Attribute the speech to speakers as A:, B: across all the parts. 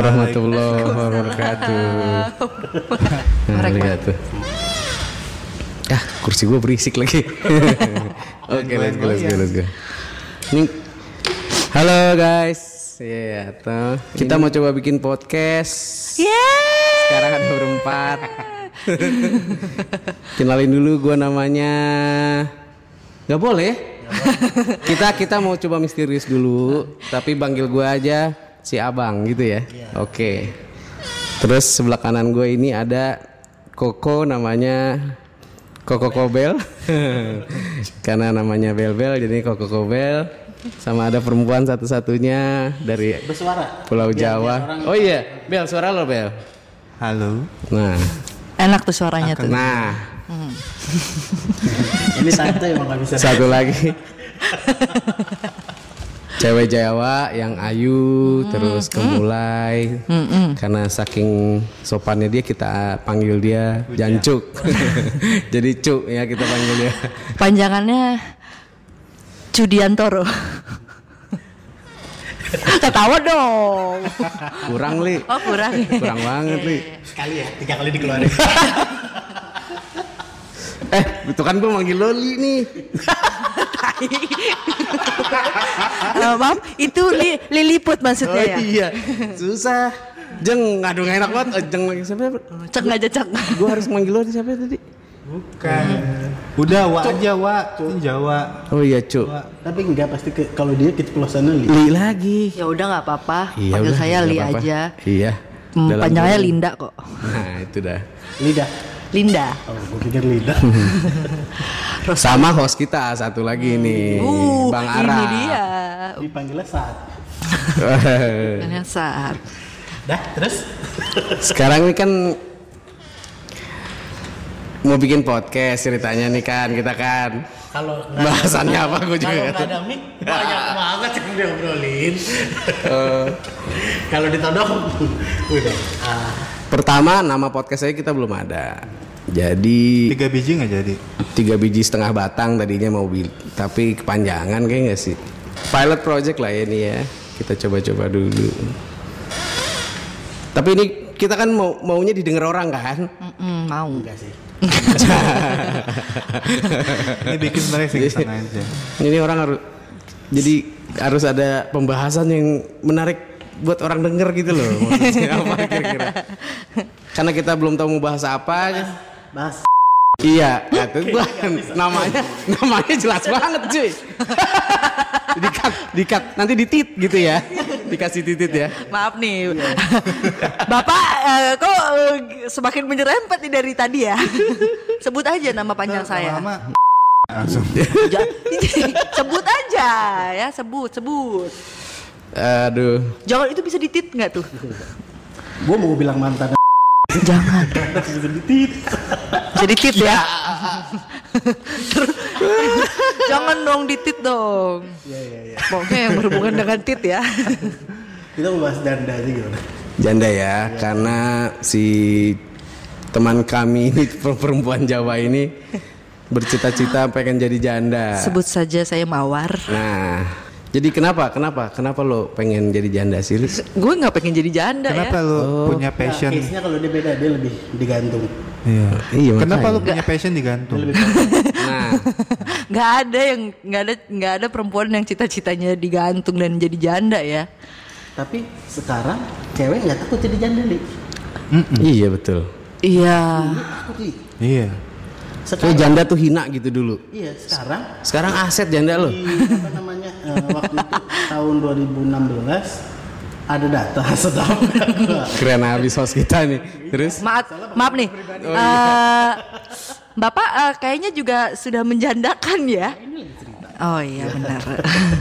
A: warahmatullahi wabarakatuh. Wabarakatuh. Ah, kursi gue berisik lagi. Oke, let's go, let's go, let's go. Ini, halo guys. Ya, toh. Kita mau coba bikin podcast. Sekarang ada berempat. Kenalin dulu gue namanya. Gak boleh. kita kita mau coba misterius dulu, tapi panggil gue aja si Abang gitu ya. Oke. Terus sebelah kanan gue ini ada Koko namanya Koko Kobel. Karena namanya Bel Bel jadi Koko Kobel. Sama ada perempuan satu-satunya dari
B: Bersuara.
A: Pulau Jawa. Oh iya, Bel suara lo Bel.
C: Halo.
A: Nah,
D: Enak tuh suaranya tuh.
A: nah
B: Ini santai emang gak bisa.
A: satu lagi. Cewek Jawa yang ayu terus kemulai karena saking sopannya dia kita panggil dia Jancuk. Jadi Cuk ya kita panggil dia.
D: Panjangannya Cudiantoro. Ketawa dong.
A: Kurang li,
D: Oh kurang. ya?
A: kurang banget li.
B: Sekali ya, tiga kali dikeluarin.
A: Eh, itu kan gue manggil Loli nih.
D: Eh, maaf, itu li, liliput maksudnya ya.
A: iya, susah. Jeng, aduh gak enak banget. Eh, Jeng lagi siapa?
D: Cek aja cek.
A: Gue harus manggil Loli siapa tadi?
C: Bukan. Udah wa aja wa. Jawa.
A: Oh iya Cuk.
B: Tapi enggak pasti ke, kalau dia kita pelosannya li.
A: Li lagi.
D: Ya udah nggak apa-apa.
A: Iya,
D: Panggil
A: udah,
D: saya Li aja.
A: Iya.
D: Hmm, panjangnya. Linda kok.
A: Nah itu dah.
B: Lidah.
D: Linda.
B: Oh, gue pikir lidah.
A: Sama host kita satu lagi nih,
D: Uh,
A: Bang Ara.
D: Ini dia.
B: Dipanggilnya saat.
D: Yang saat.
B: Dah, terus?
A: Sekarang ini kan mau bikin podcast ceritanya nih kan kita kan.
B: Kalau
A: Bahasannya apa gue juga
B: Kalau ada mic, banyak banget yang diobrolin.
A: Eh,
B: Kalau ditodong, udah. Ah,
A: pertama nama podcast saya kita belum ada. Jadi
C: Tiga biji nggak jadi.
A: tiga biji setengah batang tadinya mau bil tapi kepanjangan kayak nggak sih pilot project lah ya ini ya kita coba-coba dulu tapi ini kita kan mau maunya didengar orang kan
D: Mm-mm, mau.
B: enggak sih.
C: Ini bikin sebenarnya aja.
A: ini orang harus jadi harus ada pembahasan yang menarik buat orang denger gitu loh maksudnya apa kira-kira karena kita belum tahu mau bahas apa
B: Bahas.
A: Iya, kata gua namanya namanya jelas banget cuy. dikat, dikat, nanti ditit gitu ya. Dikasih titit ya.
D: Maaf nih, Bapak eh, kok eh, semakin menyerempet nih dari tadi ya? Sebut aja nama panjang saya.
C: Lama langsung.
D: Sebut aja ya, sebut, sebut.
A: Aduh.
D: Jangan itu bisa ditit nggak tuh?
B: Gue mau bilang mantan.
D: Jangan.
B: Bisa ditit.
D: Jadi tit ya. Jangan dong ditit dong.
B: Iya, iya, iya.
D: Pokoknya yang berhubungan dengan tit ya.
B: Kita mau bahas danda aja gimana?
A: Janda ya, karena si teman kami ini perempuan Jawa ini bercita-cita pengen jadi janda.
D: Sebut saja saya Mawar.
A: Nah, jadi kenapa? Kenapa? Kenapa lo pengen jadi janda sih?
D: Gue nggak pengen jadi janda
C: Kenapa
D: ya.
C: lu
A: Oh.
C: punya passion?
B: Nah, case-nya kalau dia beda, dia lebih digantung.
C: Iya.
A: Iya,
C: Kenapa
A: makanya.
C: lu punya passion digantung?
A: Nah,
D: Nggak ada yang nggak ada nggak ada perempuan yang cita-citanya digantung dan jadi janda ya.
B: Tapi sekarang cewek nggak takut jadi janda li.
A: iya betul.
D: Iya.
B: Li.
C: Iya.
A: Kayak
B: Sekarang,
A: janda tuh hina gitu dulu.
B: iya sekarang
A: Sekarang aset janda lo.
B: di apa namanya eh, waktu itu tahun 2016 ada data sedang
A: Keren habis host kita nih. Terus?
D: Maaf maaf nih. Eh, Bapak eh, kayaknya juga sudah menjandakan ya. Oh iya benar.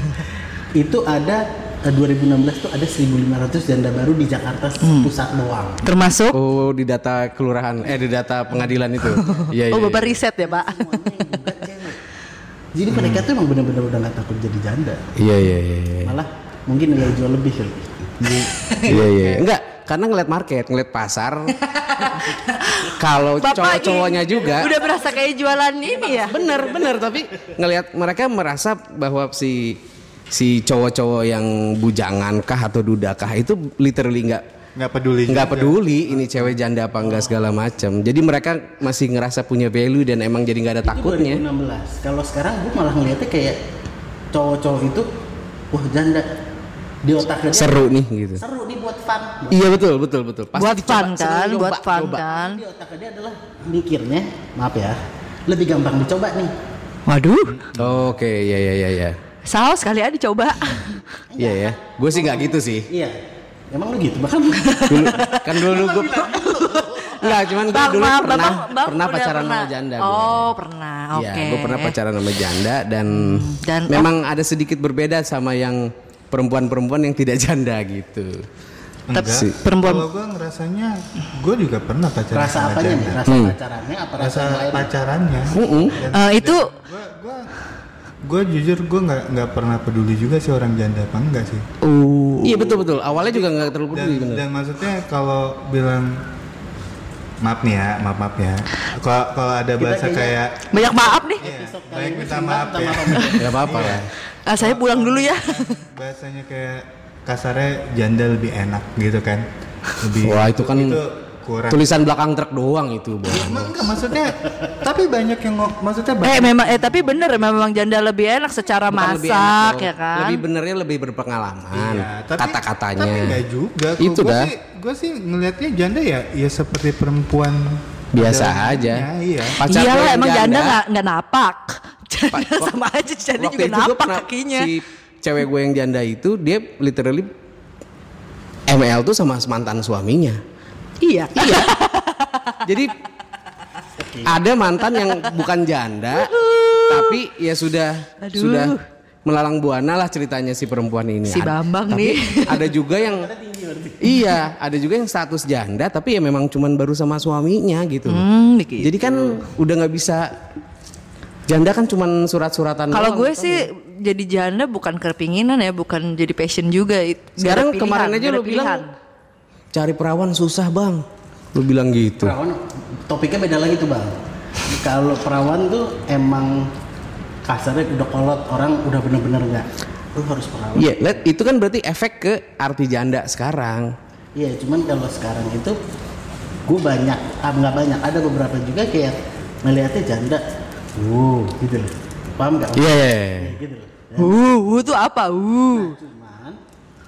B: itu ada eh, 2016 tuh ada 1.500 janda baru di Jakarta pusat doang.
D: Termasuk
A: Oh di data kelurahan, eh di data pengadilan itu. Iya
D: Oh
A: iya.
D: Bapak riset ya Pak.
B: Semuanya yang. Jadi mereka tuh emang bener-bener udah nggak takut jadi janda.
A: Iya iya iya. iya.
B: Malah mungkin nilai jual lebih kali.
A: Iya iya. Enggak, karena ngeliat market, ngeliat pasar. Kalau cowok-cowoknya juga
D: Udah berasa kayak jualan ini ya.
A: bener bener tapi ngelihat mereka merasa bahwa si si cowok-cowok yang bujangan kah atau dudakah itu literally nggak
C: nggak peduli
A: nggak peduli ini cewek janda apa enggak segala macam. Jadi mereka masih ngerasa punya value dan emang jadi nggak ada
B: Itu
A: takutnya.
B: 2016. Kalau sekarang gue malah ngeliatnya kayak cowok-cowok itu, wah janda di otaknya dia
A: Seru nih gitu.
B: seru nih buat fun.
A: Iya betul betul betul. Pasti
D: buat
A: dicoba,
D: fun
A: seru
D: kan, buat fun
A: coba.
D: kan.
B: Di otaknya dia adalah mikirnya, maaf ya, lebih gampang dicoba nih.
D: Waduh,
A: Oke, ya ya ya ya.
D: saus kali ya dicoba.
A: Iya ya. Gue sih nggak gitu sih.
B: Iya, emang lu gitu bahkan.
A: Dulu kan dulu gue Enggak, cuman gue
D: Bang,
A: dulu
D: maaf,
A: pernah
D: Bang, Bang
A: pernah
D: udah
A: pacaran
D: pernah.
A: sama janda. gua.
D: Oh, pernah. Oke.
A: Iya, gue pernah pacaran sama janda dan,
D: dan-
A: memang ada sedikit berbeda sama yang perempuan-perempuan yang tidak janda gitu.
C: Enggak.
A: Sih.
D: Perempuan-
C: Kalau gue ngerasanya, gue juga pernah pacaran
B: Rasa
C: sama
B: apanya nih?
C: janda.
B: Rasa pacarannya apa rasa,
C: Rasa pacarannya.
A: Mm-mm.
D: Eh, itu
C: Gue jujur gue nggak nggak pernah peduli juga sih orang janda apa enggak sih.
D: uh,
A: Iya betul betul. Awalnya juga nggak terlalu
C: Dan,
A: peduli bener.
C: dan maksudnya kalau bilang maaf nih ya, maaf maaf ya. Kalau kalau ada bahasa kayak
D: banyak maaf nih.
C: Iya, baik minta maaf
B: minta
C: ya.
B: maaf.
A: Gak apa-apa lah.
D: Ah, saya pulang dulu ya.
C: Bahasanya kayak kasarnya janda lebih enak gitu kan. Lebih
A: Wah, itu kan
C: kurang.
A: Tulisan belakang truk doang itu, Bang.
C: Emang enggak maksudnya tapi banyak yang maksudnya
D: eh
C: banyak
D: memang eh tapi bener memang janda lebih enak secara
A: Bukan
D: masak
A: enak,
D: ya kan.
A: Lebih benernya lebih berpengalaman.
C: Iya, tapi-
A: Kata-katanya.
C: Tapi enggak juga.
A: Itu
C: gue
A: dah.
C: sih, gue sih ngelihatnya janda ya ya seperti perempuan
A: Biasa aja.
C: umumnya, Iya.
A: Pacar
D: Iyalah emang janda nggak nggak napak. Janda
A: Pa-
D: sama aja janda juga
A: itu gue
D: napak
A: pernah
D: kakinya.
A: si cewek gue yang janda itu dia literally ML tuh sama mantan suaminya.
D: Iya.
A: Jadi ada mantan yang bukan janda tapi ya sudah
D: Aduh.
A: sudah melalang buana lah ceritanya si perempuan ini.
D: Si Bambang
A: tapi
D: nih.
A: Ada juga yang Iya, ada juga yang status janda tapi ya memang cuman baru sama suaminya gitu.
D: Hmm, begitu.
A: Jadi kan udah nggak bisa janda kan cuman surat-suratan.
D: Kalau gue
A: tau
D: sih jadi janda bukan kepinginan ya, bukan jadi passion juga.
A: Sekarang
D: pilihan,
A: kemarin aja lu bilang. Cari perawan susah bang. Lu bilang gitu.
B: Perawan topiknya beda lagi tuh bang. Kalau perawan tuh emang kasarnya udah kolot orang udah bener-bener nggak. Lu harus perawan.
A: Iya, lihat itu kan berarti efek ke arti janda sekarang.
B: Iya, cuman kalau sekarang itu gue banyak, ah, nggak banyak, ada beberapa juga kayak ngelihatnya janda, wow, gitu loh. Paham nggak?
A: Iya.
B: Kayak gitu loh. Dan
D: Uh, uh tuh apa? Uh.
B: Cuman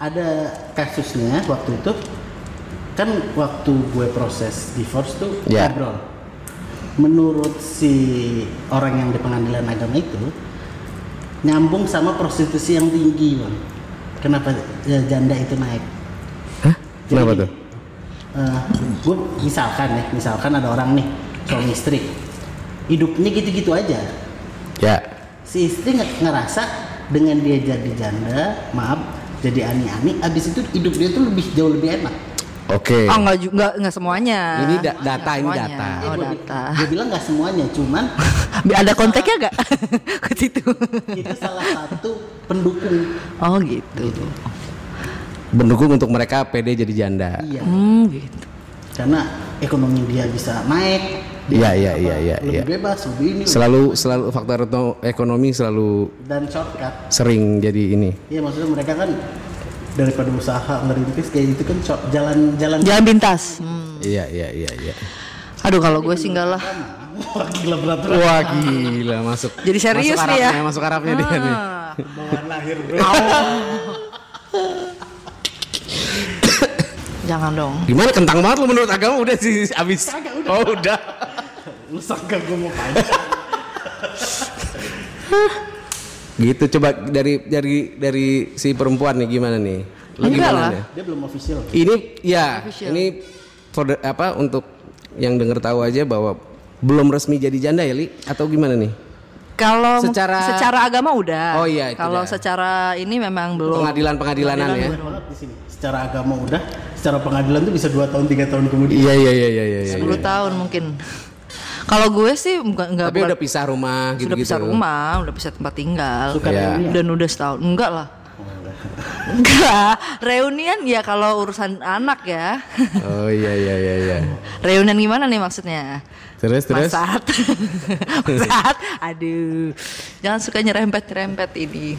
B: ada kasusnya waktu itu kan waktu gue proses divorce tuh
A: Ya.
B: ngobrol. Menurut si orang yang di pengadilan agama itu nyambung sama prostitusi yang tinggi, bang. Kenapa ya, janda itu naik?
A: Hah?
B: Jadi
A: Kenapa tuh?
B: eh, gue misalkan ya, misalkan ada orang nih suami istri, hidupnya gitu-gitu aja.
A: Ya.
B: Si istri nge- ngerasa dengan dia jadi janda, maaf, jadi ani-ani, abis itu hidup dia tuh lebih jauh lebih enak.
A: Oke.
D: Oh enggak juga enggak semuanya.
A: Ini da- data, ini data.
D: Oh, data.
B: gue bilang nggak semuanya, cuman
D: Ada kontaknya enggak? Ke situ.
B: itu salah satu pendukung.
D: Oh gitu.
A: Mendukung untuk mereka PD jadi janda.
B: Iya,
D: Hmm gitu.
B: karena ekonomi dia bisa naik.
A: Iya,
B: dia
A: iya, iya, iya,
B: Lebih
A: iya.
B: bebas, lebih ini.
A: Selalu selalu faktor ekonomi selalu
B: dan shortcut.
A: sering jadi ini.
B: Iya maksudnya mereka kan daripada usaha ngerintis kayak gitu kan short- jalan-jalan
D: Jalan pintas. Hmm.
A: Iya, iya, iya, iya.
D: Aduh kalau gue sih enggak lah.
B: Wah gila berat
A: Wah gila masuk.
D: Jadi serius
A: masuk
D: nih ya?
A: Masuk Arabnya dia nih.
D: Ah.
B: bawaan lahir bro.
D: Jangan dong.
A: Gimana kentang banget lu menurut agama udah sih abis. Oh udah.
B: Lu sangka gue mau panjang.
A: Gitu coba dari dari dari si perempuan nih gimana nih? Lu
D: Enggak
A: gimana
D: lah.
A: nih?
B: Dia belum official.
A: Ini ya
D: Official.
A: ini for the- apa untuk yang denger tahu aja bahwa belum resmi jadi janda ya Li atau gimana nih?
D: Kalau
A: Secara-
D: secara agama udah.
A: Oh iya, itu
D: Kalau secara ini memang belum.
A: Ya.
B: Bener banget di sini. Secara agama udah, secara pengadilan tuh bisa 2 tahun 3 tahun kemudian.
A: Iya iya iya iya iya.
D: 10 tahun mungkin. Kalau gue sih enggak enggak
A: Tapi
D: bukan-
A: udah pisah rumah
D: sudah
A: gitu-gitu.
D: pisah rumah, udah pisah tempat tinggal.
B: Suka reunian.
D: Dan udah setahun. Enggak lah. Enggak, reunian ya kalau urusan anak ya.
A: Oh iya iya iya iya.
D: reunian gimana nih maksudnya?
A: Terus terus.
D: Masat. Masat. Aduh. Jangan suka nyerempet-nyerempet ini.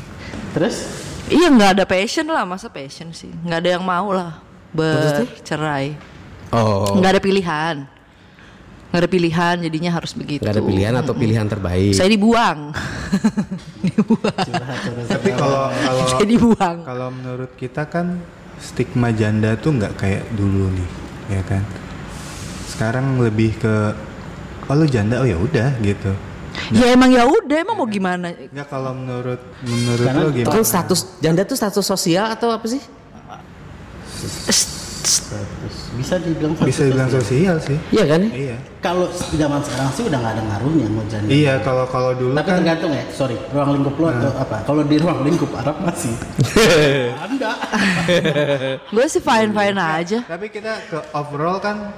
B: Terus
D: Iya nggak ada passion lah, masa passion sih? Nggak ada yang mau lah. bercerai.
A: Oh,
D: Nggak ada pilihan. Nggak ada pilihan, jadinya harus begitu.
A: nggak ada pilihan atau pilihan terbaik.
D: Saya dibuang. dibuang.
C: Tapi kalau kalau
D: Saya dibuang.
C: kalau menurut kita kan stigma janda tuh nggak kayak dulu nih, ya kan? Sekarang lebih ke oh lu janda oh ya udah gitu.
D: Ya emang ya udah, emang mau gimana?
C: Nggak kalau menurut menurut
B: Jangan
C: lo gimana?
A: status janda tuh status sosial atau apa sih?
B: Status. Bisa dibilang
C: Bisa dibilang sosial sih.
A: Iya kan?
C: Iya.
B: Kalau zaman sekarang sih udah nggak ada ngaruhnya mau janda.
C: Iya, kalau kalau dulu
B: Tapi
C: kan
B: tergantung ya, sorry, ruang lingkup lo atau apa? Kalau di ruang lingkup Arab masih. Anda.
D: Gue sih fine fine aja.
C: Tapi kita ke overall kan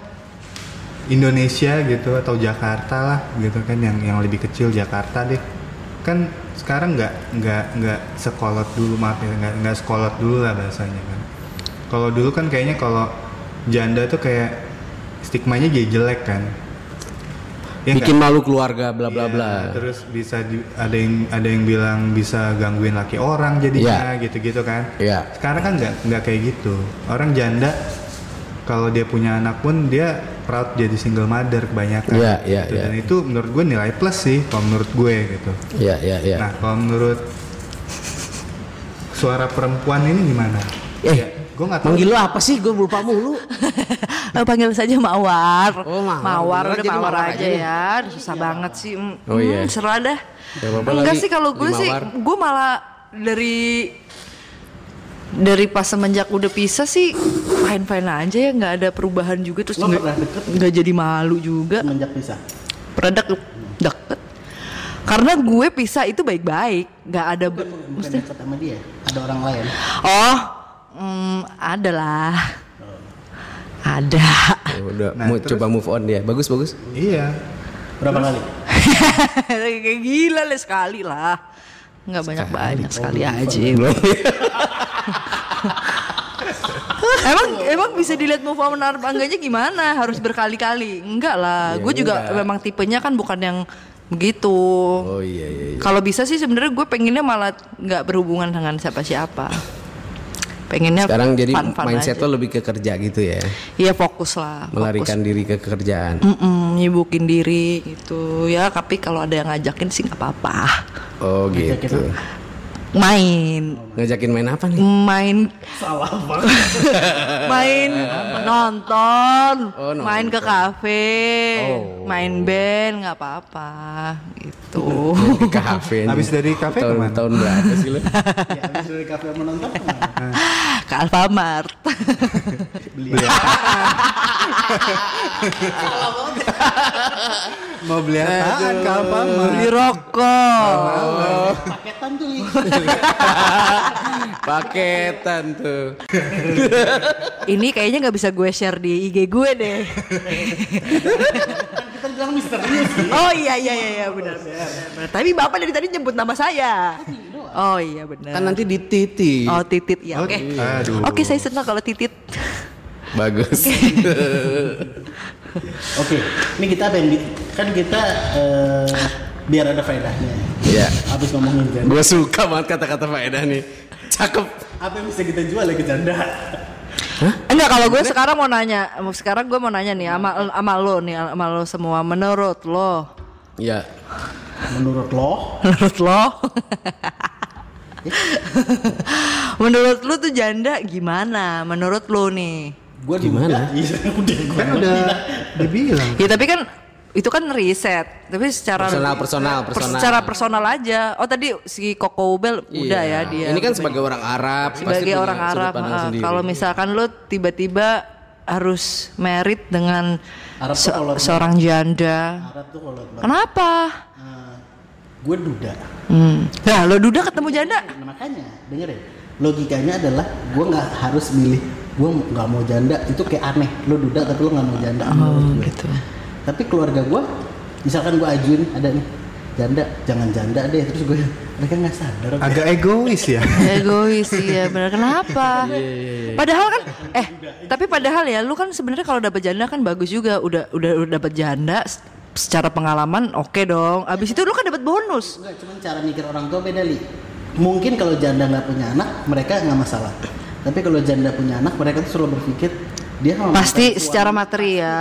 C: Indonesia gitu atau Jakarta lah gitu kan yang yang lebih kecil Jakarta deh kan sekarang nggak nggak nggak sekolot dulu maaf ya nggak nggak sekolot dulu lah bahasanya kan kalau dulu kan kayaknya kalau janda tuh kayak stigmanya jadi jelek kan Ya
A: Bikin malu keluarga bla bla
C: Iya,
A: bla.
C: terus bisa di- ada yang ada yang bilang bisa gangguin laki orang jadinya gitu-gitu kan
A: Iya.
C: sekarang kan nggak nggak kayak gitu orang janda kalau dia punya anak pun dia proud jadi single mother kebanyakan
A: Iya, iya,
C: gitu.
A: iya.
C: dan itu menurut gue nilai plus sih kalau menurut gue gitu
A: Iya iya iya.
C: nah kalau menurut suara perempuan ini gimana
A: Eh,
C: Ya, gue nggak tahu
A: Manggil lu apa sih? Gue lupa mulu.
D: Eh, panggil saja Mawar.
A: Oh, Mawar.
D: Mawar udah
A: jadi
D: Mawar
A: Mawar
D: aja
A: aja
D: ya. Susah banget sih. Mm,
A: Oh, iya.
D: mm, serah dah.
A: Gak apa-apa
D: Enggak sih kalau gue sih, gue malah dari dari pas semenjak udah pisah sih fine fine aja ya nggak ada perubahan juga terus nggak nggak jadi malu juga
B: Semenjak pisah.
D: pernah deket deket karena gue pisah itu baik baik nggak ada
B: Bukan sama dia, ada orang lain.
D: oh mm, ada lah. Ada.
A: Ya udah
C: Nah,
A: mau
C: terus?
A: coba move on dia. Bagus bagus.
C: iya.
B: Berapa kali?
D: kayak gila lah sekali lah. Nggak banyak banyak sekali aja. Emang emang bisa dilihat move on apa enggaknya gimana? Harus berkali-kali? Enggak lah. Gue juga memang tipenya kan bukan yang begitu.
A: Oh iya iya. iya.
D: kalau bisa sih sebenarnya gue pengennya malah nggak berhubungan dengan siapa-siapa pengennya
A: Sekarang jadi
D: fun-fun
A: mindset
D: aja.
A: lo lebih ke kerja gitu ya.
D: iya fokus lah fokus.
A: Melarikan diri ke kerjaan.
D: Mm-mm, nyibukin diri gitu ya tapi kalau ada yang ngajakin sih nggak apa-apa
A: Oh gitu.
D: main
A: Ngajakin main apa nih?
D: main
B: Salah banget.
D: main nonton,
A: Oh, nonton.
D: main ke kafe
A: Oh.
D: Main band nggak apa-apa gitu
A: Di kafe.
C: Habis dari kafe
A: tahun,
C: ke mana?
A: Tahun berapa sih lo?
B: ya, habis dari kafe menonton ke mana?
D: ke Alfamart
B: Beli
C: mau beli apaan ke Alfamart
D: beli rokok
B: paketan tuh.
A: Paketan tuh.
D: ini kayaknya nggak bisa gue share di IG gue deh
B: kita bilang misterius sih.
D: oh iya iya iya, iya benar benar. tapi bapak dari tadi nyebut nama saya oh iya benar
A: Kan nanti di titi.
D: oh titit ya
C: Oh,
D: oke
C: aduh.
D: oke saya senang kalau titit
A: Bagus.
B: Oke, ini kita pengen di- kan kita eh, biar ada faedahnya.
A: Iya.
B: Habis ngomongin janda,
A: Gue suka banget kata-kata faedah nih. Cakep.
B: apa yang bisa kita jual ya ke janda?
D: Enggak kalau gue sekarang mau nanya, sekarang gue mau nanya nih sama sama lo nih, sama lo semua menurut lo,
A: Ya.
B: Menurut lo,
D: menurut lo, menurut lo tuh janda gimana? Menurut lo nih?
B: gue
A: Gimana?
B: Iya, udah gue
C: kan udah dibilang
D: Ya tapi kan itu kan riset, tapi secara
A: Personal, personal,
D: per-
A: personal.
D: secara personal aja. Oh tadi si Koko Ubel udah ya
A: Iya.
D: dia.
A: Ini kan sebagai orang Arab. pasti
D: sebagai orang Arab.
A: sendiri.
D: Kalau misalkan lo tiba-tiba harus merit dengan
B: Arab
D: se- seorang janda,
B: Arab tuh kalau banget.
D: kenapa?
B: gue duda.
D: Hmm. Nah, lo duda ketemu janda?
B: Nah, makanya dengerin. Logikanya adalah gue nggak harus milih. Gue nggak mau janda itu kayak aneh. Lo duda tapi lo nggak mau janda. gue.
D: gitu.
B: Tapi keluarga gue, misalkan gue ajuin ada nih janda, jangan janda deh. Terus gue mereka nggak sadar. ya?
C: agak egois ya
D: Egois iya benar kenapa?
A: Iya,
D: Padahal kan eh tapi padahal ya lu kan sebenarnya kalau dapat janda kan bagus juga udah udah udah dapat janda secara pengalaman oke dong. Abis itu lu kan dapat bonus.
B: Enggak, cuman cara mikir orang tua beda li. Mungkin kalau janda nggak punya anak, mereka nggak masalah. Tapi kalau janda punya anak, mereka tuh selalu berpikir dia
D: Pasti secara materi
B: pasti
D: ya.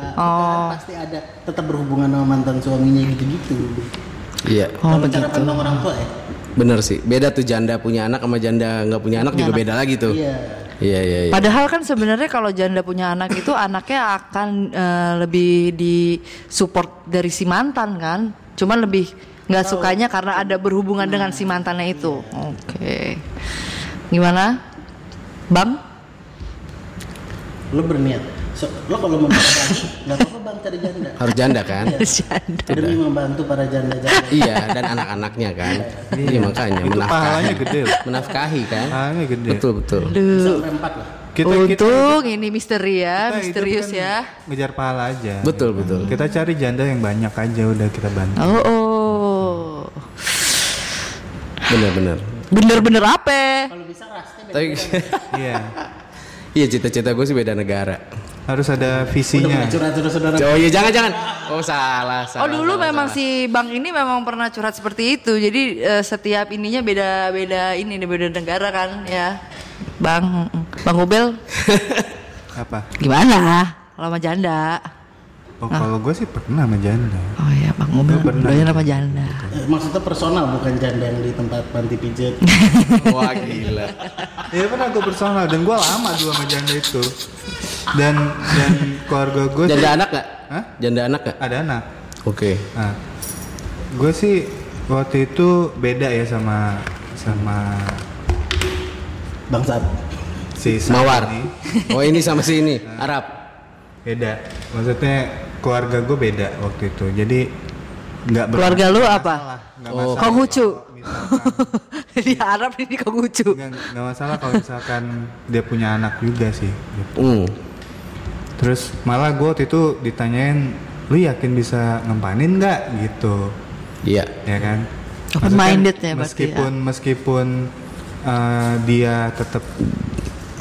B: Ada,
D: Oh.
B: pasti ada tetap berhubungan sama mantan suaminya gitu-gitu.
A: Iya.
D: Oh
B: kalau cara pandang orang tua ya.
A: Bener sih. Beda tuh janda punya anak sama janda nggak punya anak juga beda lagi tuh.
B: Iya.
A: Iya iya iya.
D: Padahal kan sebenarnya kalau janda punya anak itu anaknya akan eh, lebih di support dari si mantan kan. Cuman lebih nggak sukanya karena ada berhubungan dengan si mantannya itu. Oke. Gimana? Bang?
B: Lo berniat. So, lo kalau mau nggak apa-apa bang cari janda.
A: Harus janda kan?
D: Janda.
B: Demi membantu para janda-janda.
A: iya dan anak-anaknya kan. Iya makanya
C: Itu pahalanya
A: menafkahi.
C: gede loh.
A: Menafkahi kan?
C: Pahalanya gede.
A: Betul betul.
B: Bisa sampai empat lah.
C: Kita, kita,
D: Untung ini misteri ya,
C: kita hidup
D: misterius
C: kan
D: ya.
C: Ngejar pahala aja.
A: Betul betul.
C: Kita cari janda yang banyak aja udah kita bantu.
D: Oh, oh.
A: Bener-bener.
D: Bener-bener apa?
B: Kalau bisa rasnya beda.
A: Tapi
C: Iya.
A: iya cita-cita gue sih beda negara.
C: Harus ada visinya.
B: pernah curhat saudara
A: Oh iya jangan jangan. Oh salah salah.
D: Oh dulu
A: salah,
D: memang
A: salah.
D: si Bang ini memang pernah curhat seperti itu. Jadi eh, setiap ininya beda-beda ini nih beda negara kan ya. Bang, Bang Ubel
C: Apa?
D: gimana? Sama janda.
C: Oh, kalau gue sih pernah sama janda.
D: Oh ya Bang
C: Gua pernah.
D: doyan sama janda.
B: Eh, Maksudnya personal bukan janda yang di tempat panti pijat.
A: Wah gila.
C: Iya pernah gue personal dan gue lama dulu sama janda itu. Dan dan keluarga gue
A: Janda anak gak?
C: Hah?
A: Janda anak gak?
C: ada anak.
A: Oke.
C: Nah, gue sih waktu itu beda ya sama sama
B: Bangsat.
C: si
A: Mawar.
C: ini.
A: Oh ini sama si ini Arab.
C: Beda. Maksudnya keluarga gue beda waktu itu. Jadi nggak
D: Keluarga lu apa?
C: masalah,
A: Oh.
C: masalah
D: Konghucu.
C: kalau misalkan-
D: Di Arab ini Konghucu.
C: nggak nggak masalah kalau misalkan dia punya anak juga sih. gitu.
A: Hmm.
C: Terus malah gue waktu itu ditanyain, lu yakin bisa ngempanin nggak gitu,
A: Iya.
C: ya kan?
D: Open minded ya
C: Meskipun meskipun uh, dia tetap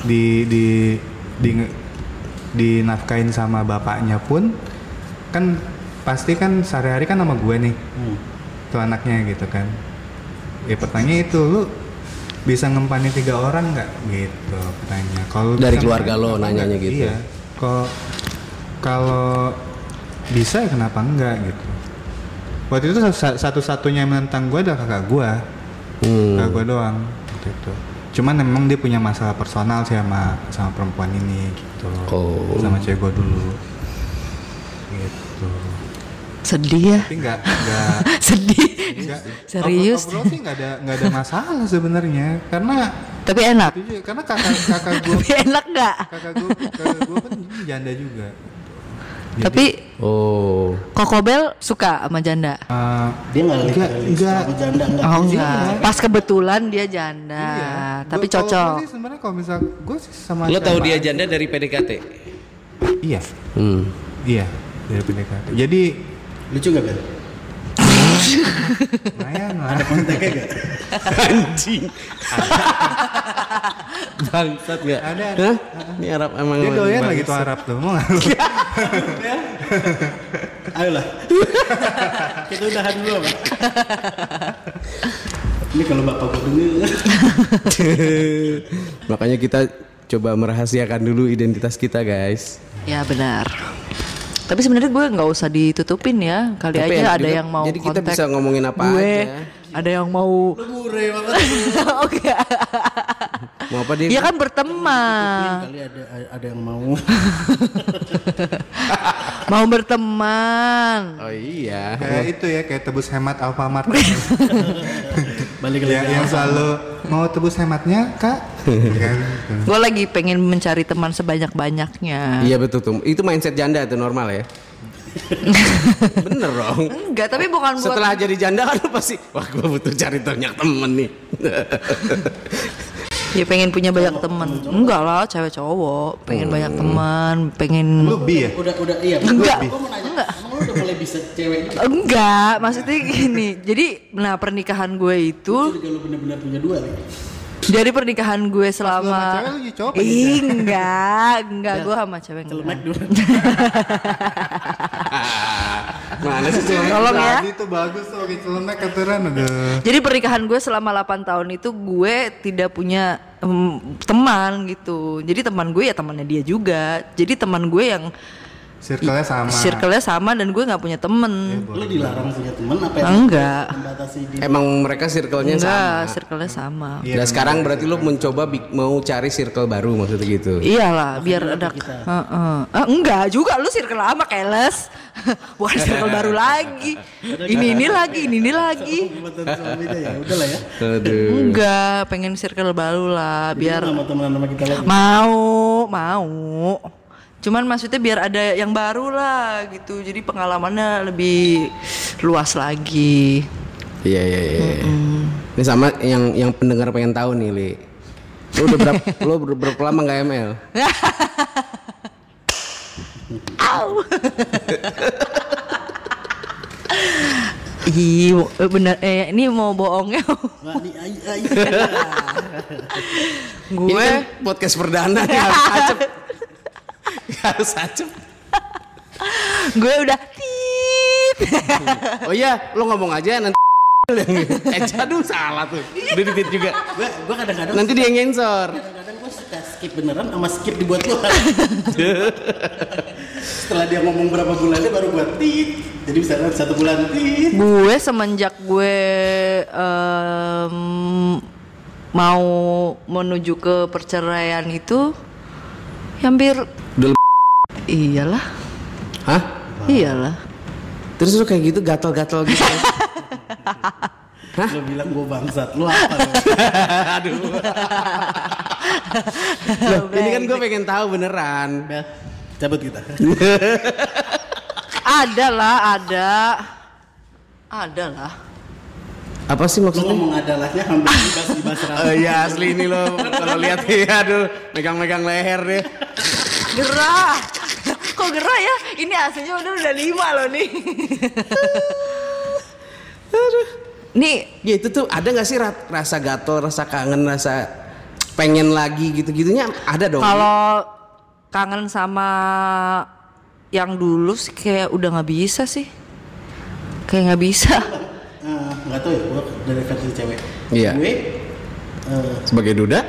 C: di di di dinafkain sama bapaknya pun kan pasti kan sehari-hari kan sama gue nih
B: Hmm.
C: tuh anaknya gitu kan ya pertanyaan itu lu bisa ngempanin tiga orang nggak gitu pertanyaan kalau
A: Dari keluarga lo nanyanya
C: nggak?
A: gitu?
C: iya kalau kalau bisa ya kenapa enggak gitu waktu itu sa- satu-satunya yang menentang gue adalah kakak gue
A: Hmm.
C: kakak gue doang waktu itu cuman memang dia punya masalah personal sih sama sama perempuan ini gitu
A: Oh.
C: sama cewek gue dulu gitu
D: Sedih ya.
C: tapi nggak nggak
D: Sedih.
C: nggak
D: Serius.
C: overall sih nggak ada nggak ada masalah sebenarnya karena
D: Tapi enak.
C: itu juga karena kakak kakak gue
D: Tapi enak nggak?
C: kakak gue kakak gue kan janda juga Jadi,
D: Tapi
A: Oh.
D: Kokobel suka sama janda.
C: eh,
B: Dia nggak
C: Enggak, enggak.
B: janda enggak.
D: Oh
C: Iya.
D: enggak. Pas kebetulan dia janda.
C: iya.
D: Tapi
C: Gua-
D: cocok.
C: sebenarnya kalau misal gue sih sama
A: Lo tahu
C: siapa
A: dia janda dari PDKT?
C: iya
A: Hmm.
C: iya dari PDKT jadi
B: Lucu gak kan?
C: Lumayan lah
B: Ada kontaknya gak?
A: Anjing. Bangsat gak?
C: Ada, ada.
A: Hah? Ini Arab emang.
C: dia doyan
A: bangsat.
C: lagi tuh Arab tuh mau nggak lu?
B: Ayolah. Kita udahan dulu apa? Ini kalau bapak gue denger.
A: Makanya kita coba merahasiakan dulu identitas kita guys.
D: Ya benar. Tapi sebenarnya gue nggak usah ditutupin ya. Kali
A: Tapi
D: aja ada
A: juga.
D: yang mau
A: Jadi kita
D: kontak
A: bisa ngomongin apa
D: gue.
A: aja.
D: Ada yang mau. Oke.
A: Mau apa dia?
D: Iya kan berteman.
B: Kali ada ada yang mau.
D: Mau berteman.
A: Oh iya.
C: kayak itu ya kayak tebus hemat Alfamart
B: Balik
C: yang,
B: lagi.
C: yang selalu mau tebus hematnya kak Kan, gitu.
D: Gue lagi pengen mencari teman sebanyak-banyaknya.
A: Iya betul tuh. Itu mindset janda itu normal ya. Bener dong.
D: Enggak, tapi bukan buat
A: Setelah jadi janda kan lu pasti wah gue butuh cari banyak temen nih.
D: ya pengen punya banyak teman. Enggak lah, cewek cowok, pengen banyak teman, pengen
C: lu bi ya
B: Udah udah iya.
D: Enggak.
B: Gue lu udah mulai bisa cewek juga?
D: Enggak, maksudnya gini. Jadi, nah pernikahan gue itu
B: Jadi kalau bener-bener punya dua nih.
D: dari pernikahan gue
C: lu sama
D: selama
C: lu
D: Ih, enggak, enggak gue sama cewek
B: Kalau
D: enggak.
B: naik dulu.
A: Gimana sih celemek?
D: Tolong ya.
C: Tuh bagus tuh oke celemek keturunan aduh.
D: Jadi pernikahan gue selama 8 tahun itu gue tidak punya em, teman gitu. Jadi teman gue ya temannya dia juga. Jadi teman gue yang
C: Circle-nya sama.
D: circle-nya sama dan gue nggak punya temen.
B: Lu dilarang punya temen apa yang
D: Enggak.
B: membatasi
A: Emang mereka circle-nya
D: Enggak,
A: sama.
D: circle-nya sama.
C: Iya,
A: Dan sekarang berarti lu mencoba bi- mau cari circle baru maksudnya gitu.
D: Iyalah, biar ada Heeh. Ah, enggak juga lu circle lama keles. Bukan circle baru lagi. Ini ini lagi, ini ini lagi.
B: ya udah lah ya
A: Aduh.
D: Enggak, pengen circle baru lah biar
B: sama teman sama kita lagi
D: mau, mau. Cuman maksudnya biar ada yang baru lah gitu. Jadi pengalamannya lebih luas lagi.
A: Iya iya iya. Ini sama yang yang pendengar pengen tahu nih, Li. Lu udah berapa lu ber- berapa lama nggak ML?
D: Au. Ih, eh, bener eh ini mau bohongnya.
B: Ai
A: Ini
D: gue
A: kan podcast perdana nih harus acep. harus acep.
D: gue udah tit.
A: Oh iya, lu ngomong aja nanti eh aduh salah tuh. Udah ditit juga.
B: gua kadang-kadang
A: Nanti dia yang ngensor.
B: kadang-kadang gua suka skip beneran sama skip dibuat keluar setelah dia ngomong berapa bulannya baru buat tit jadi misalnya satu bulan tit
D: gue semenjak gue em, mau menuju ke perceraian itu hampir
A: Udah
D: iyalah
A: Hah?
D: iyalah
A: Terus lu kayak gitu gatal-gatal gitu.
B: lo bilang gua bangsat lu apa lo?
A: Aduh. Loh, ini kan gue pengen tahu beneran.
B: Bel, cabut kita
D: ada lah ada ada lah
A: Apa sih maksudnya?
B: ngomong adalahnya hampir dibahas dibahas
A: Oh iya asli ini lo. Kalau lihat ya aduh megang-megang leher deh.
D: gerah. Kok gerah ya? Ini aslinya udah udah lima loh nih. Nih.
A: Ya itu tuh ada nggak sih ra- rasa gatel, rasa kangen, rasa pengen lagi gitu-gitunya? Ada dong.
D: kalau kangen sama yang dulu sih kayak udah nggak bisa sih. Kayak nggak bisa.
B: Eh, nggak tahu ya gua dari versi cewek
A: Iya.
B: gue eh,
A: Sebagai duda?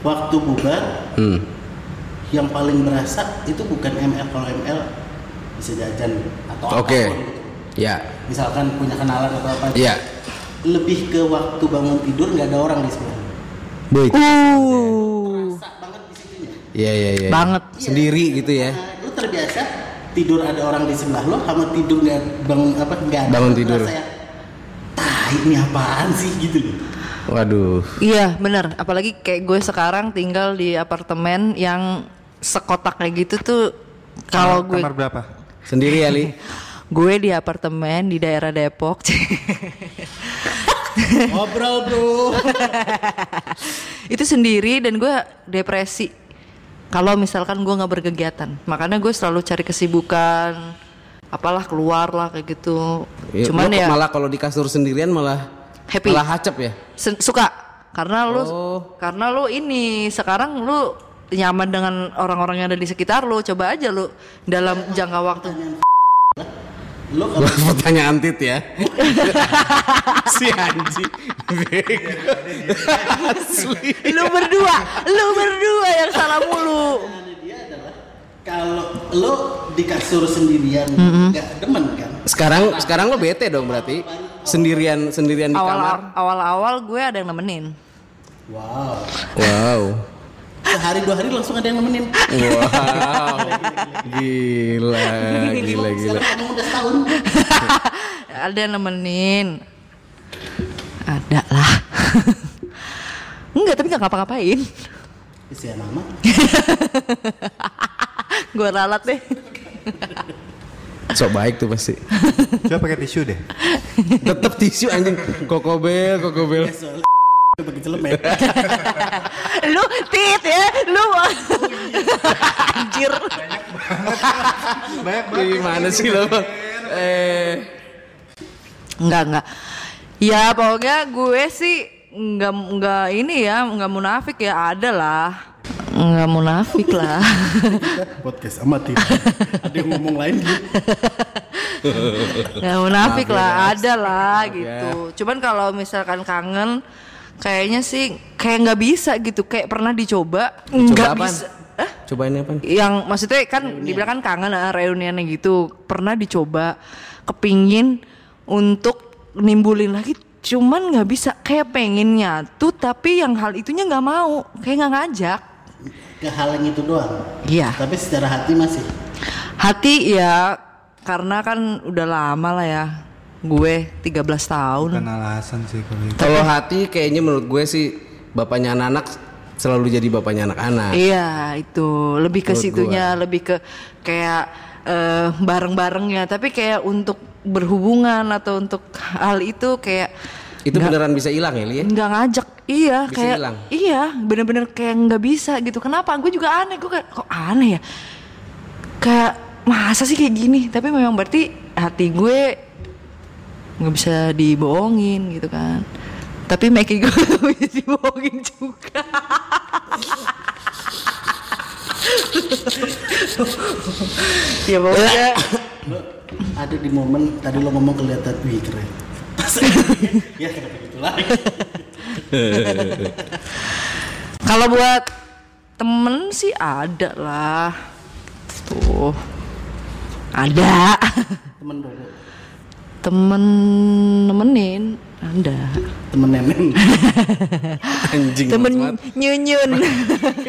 B: waktu bubar
A: Hmm.
B: yang paling berasa itu bukan ML kalau ML bisa jajan atau
A: Oke.
B: apa pun gitu.
A: Ya.
B: misalkan punya kenalan atau apa
A: Iya.
B: lebih ke waktu bangun tidur nggak ada orang di sebelah
A: Boy.
D: uh
B: Rasa banget di situnya
A: Iya iya iya.
D: banget
A: Sendiri gitu ya.
B: Nah, lu terbiasa tidur ada orang di sebelah lo sama tidur nggak bangun apa nggak ada
A: Bangun tidur.
B: rasa ya, tai ini apaan sih gitu loh
A: Waduh.
D: Iya bener, apalagi kayak gue sekarang tinggal di apartemen yang sekotak kayak gitu tuh kalau gue
C: Kamar berapa?
A: Sendiri ya, Li?
D: gue di apartemen di daerah Depok
B: ngobrol bro
D: itu sendiri dan gue depresi kalau misalkan gue nggak berkegiatan makanya gue selalu cari kesibukan apalah keluar lah kayak gitu
A: Ya,
D: cuman ya
A: malah kalau di kasur sendirian malah
D: Happy.
A: Malah hacep ya.
D: sen- suka karena lu
A: Oh.
D: karena lu ini sekarang lu nyaman dengan orang-orang yang ada di sekitar lu coba aja lu dalam jangka waktu
B: lo kalau
A: Pertanyaan tit ya. si anjing. Asli.
D: lu berdua lu berdua yang salah mulu
B: kalau lo di kasur sendirian nggak demen kan
A: Sekarang sekarang lo bete dong berarti. Sendirian sendirian di
D: awal
A: kamar.
D: awal awal gue ada yang nemenin
B: wow
A: Wow.
B: sehari dua hari langsung ada yang nemenin
A: Wow. Gila, gila, gila.
B: sekarang kamu udah setahun
D: ada yang nemenin ada lah enggak tapi nggak ngapa-ngapain
B: isi nama
D: gue ralat deh
A: So baik tuh pasti.
C: Coba pakai tisu deh.
A: Tetep tisu anjing. Kokobel, kokobel.
B: celemek
D: lu tit ya lu anjir
C: Banyak
A: Gimana sih lo? Eh,
D: enggak enggak ya pokoknya gue sih enggak enggak ini ya enggak munafik ya ada lah enggak munafik lah
B: podcast amatir ada yang ngomong lain gitu
D: Nggak munafik
A: ya,
D: lah,
A: guys.
D: ada lah
A: Maaf
D: gitu. Cuman kalau misalkan kangen, kayaknya sih kayak nggak bisa gitu. Kayak pernah dicoba, nggak bisa. Eh?
A: Cobain apa?
D: Yang maksudnya kan dibilang kan kangen ah, reuniannya gitu. Pernah dicoba, kepingin untuk nimbulin lagi, cuman nggak bisa. Kayak pengen nyatu, tapi yang hal itunya nggak mau, kayak nggak ngajak.
B: Kehalang itu doang
D: Iya.
B: tapi secara hati masih
D: Hati ya karena kan udah lama lah ya. Gue 13 tahun.
C: Bukan alasan sih kalau itu.
A: Kalau hati kayaknya menurut gue sih bapaknya anak-anak selalu jadi bapaknya anak-anak.
D: Iya itu lebih ke
A: Menurut
D: situnya lebih ke kayak eh, bareng-barengnya tapi kayak untuk berhubungan atau untuk hal itu kayak
A: Itu beneran bisa hilang ya, Li? ya?
D: nggak ngajak. Iya
A: Bisa
D: kayak
A: hilang?
D: iya bener-bener kayak nggak bisa gitu. Kenapa? Gue juga aneh. Gue kayak kok aneh ya? Kayak masa sih kayak gini? Tapi memang berarti hati gue nggak bisa dibohongin gitu kan. Tapi Meki gue bisa dibohongin juga. Ya pokoknya
B: ada di momen tadi lo ngomong kelihatan wih keren ya kenapa gitu lagi
D: Kalau buat temen sih ada lah. Tuh. Ada.
B: temen dulu
D: Temen nemenin ada.
B: temen nemen
A: Anjing.
D: Temen nyunyun.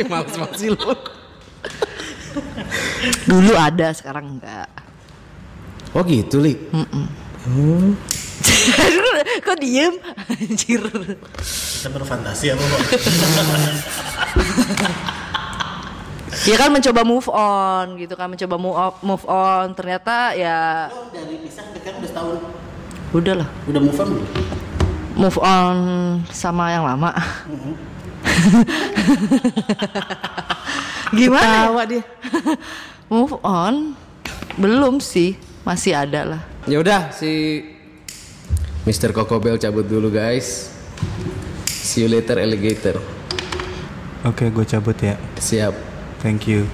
A: Males banget sih lu.
D: Dulu ada, sekarang enggak.
A: Oh gitu, Li?
D: Kok diem? Anjir.
B: kita berfantasi apa kok
D: Ya kan mencoba move on gitu kan, mencoba move on, move on. Ternyata ya
B: oh, dari pisah dekat udah setahun
D: udah lah.
B: udah move on belum
D: Move on sama yang lama. Gimana? ya?
A: Dia.
D: Move on? Belum sih, masih ada lah.
A: Ya udah si Mr. Coco Bell cabut dulu guys. See you later alligator.
C: Oke, gue cabut ya.
A: Siap.
C: Thank you.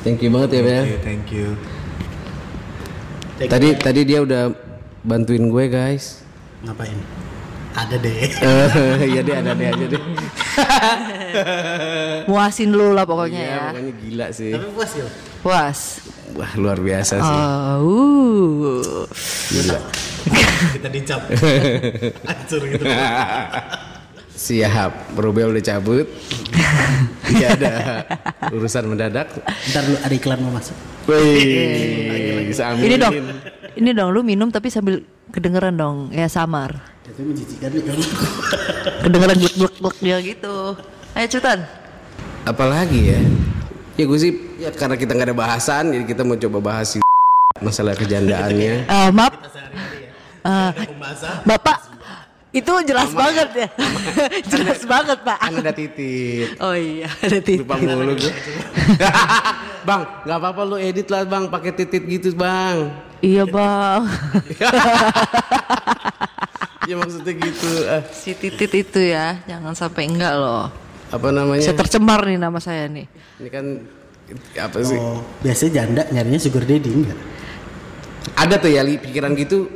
A: Thank you banget ya, Bel.
C: Thank you, thank you.
A: Tadi tadi dia udah bantuin gue guys.
B: ngapain ada deh
A: Eh, Iya deh ada deh aja deh.
D: Muasin lu lah pokoknya
A: Iya,
D: ya.
A: pokoknya gila sih.
B: tapi puas ya
D: Puas.
A: Wah luar biasa sih.
D: Oh.
A: Gila.
B: kita dicap hancur gitu
A: Siap, Robel udah cabut. Iya ada urusan mendadak.
B: ntar lu ada iklan mau masuk
A: Wih,
D: Ini dong. Ini dong lu minum tapi sambil kedengeran dong ya samar.
B: itu menjijikan nih kalau
D: Kedengeran glek glek dia gitu. Ayo cepetan.
A: Apalagi ya? Ya gue sih ya karena kita nggak ada bahasan, jadi kita mau coba bahas si masalah kejandaannya.
D: Eh, maaf. Eh, Bapak itu jelas banget ya. jelas banget, Pak.
A: Kan ada titit.
D: Oh iya, ada titik.
A: Lupa mulu gue. bang, nggak apa-apa lu edit lah bang, pakai titit gitu bang.
D: Iya, Bang.
A: ya maksudnya gitu. Eh,
D: si titit itu ya, jangan sampai enggak loh.
A: Apa namanya?
D: Saya tercemar nih nama saya nih.
A: Ini kan apa sih?
B: oh biasanya janda nyarinya sugar daddy enggak
A: Ada tuh ya pikiran gitu.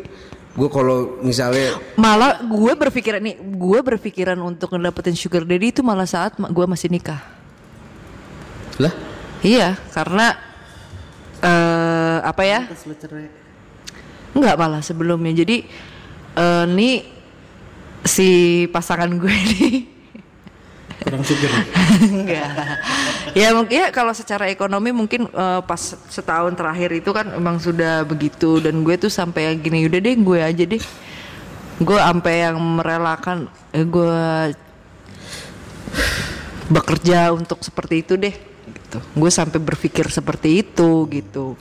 A: Gue kalau misalnya
D: Malah gue berpikiran nih, gue berpikiran untuk ngedapetin sugar daddy itu malah saat gue masih nikah.
A: lah
D: Iya, karena eh apa ya? Enggak malah sebelumnya. Jadi eh nih si pasangan gue nih
B: kurang sugar
D: enggak. ya mungkin ya kalau secara ekonomi mungkin eh, pas setahun terakhir itu kan emang sudah begitu dan gue tuh sampai yang gini udah deh gue aja deh. Gue sampai yang merelakan eh, gue bekerja untuk seperti itu deh gitu. Gue sampai berpikir seperti itu gitu.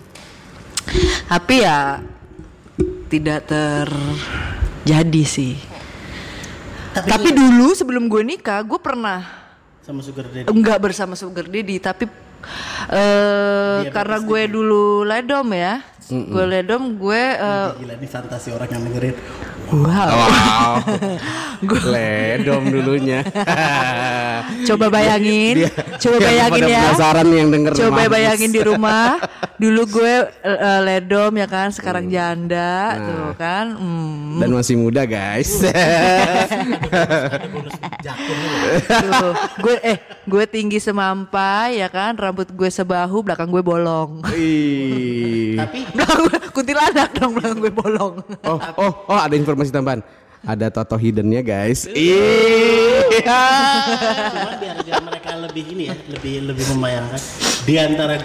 D: Tapi ya tidak terjadi sih.
B: Tapi,
D: Tapi dulu sebelum gue nikah, gue pernah
B: sama sugar daddy.
D: Enggak bersama sugar daddy, tapi eh karena gue dulu ledom ya, gue ledom, gue eh,
B: gila nih fantasi orang yang dengerin.
D: Wow,
A: Wow. Ledom dulunya.
D: coba bayangin,
A: Dia-
D: coba bayangin ya,
A: penasaran yang denger
D: coba bayangin di rumah, dulu gue eh, ledom ya kan, sekarang janda tuh kan. Hmm.
A: Dan masih muda guys.
D: Tuh, gue eh gue tinggi semampai ya kan, rambut gue sebahu, belakang gue bolong.
B: Tapi
D: belakang gue kuntilanak dong, belakang gue bolong.
A: Oh, oh, oh ada informasi tambahan. Ada toto hiddennya guys. Iya.
B: cuma biar biar mereka lebih ini ya, lebih lebih membayangkan di antara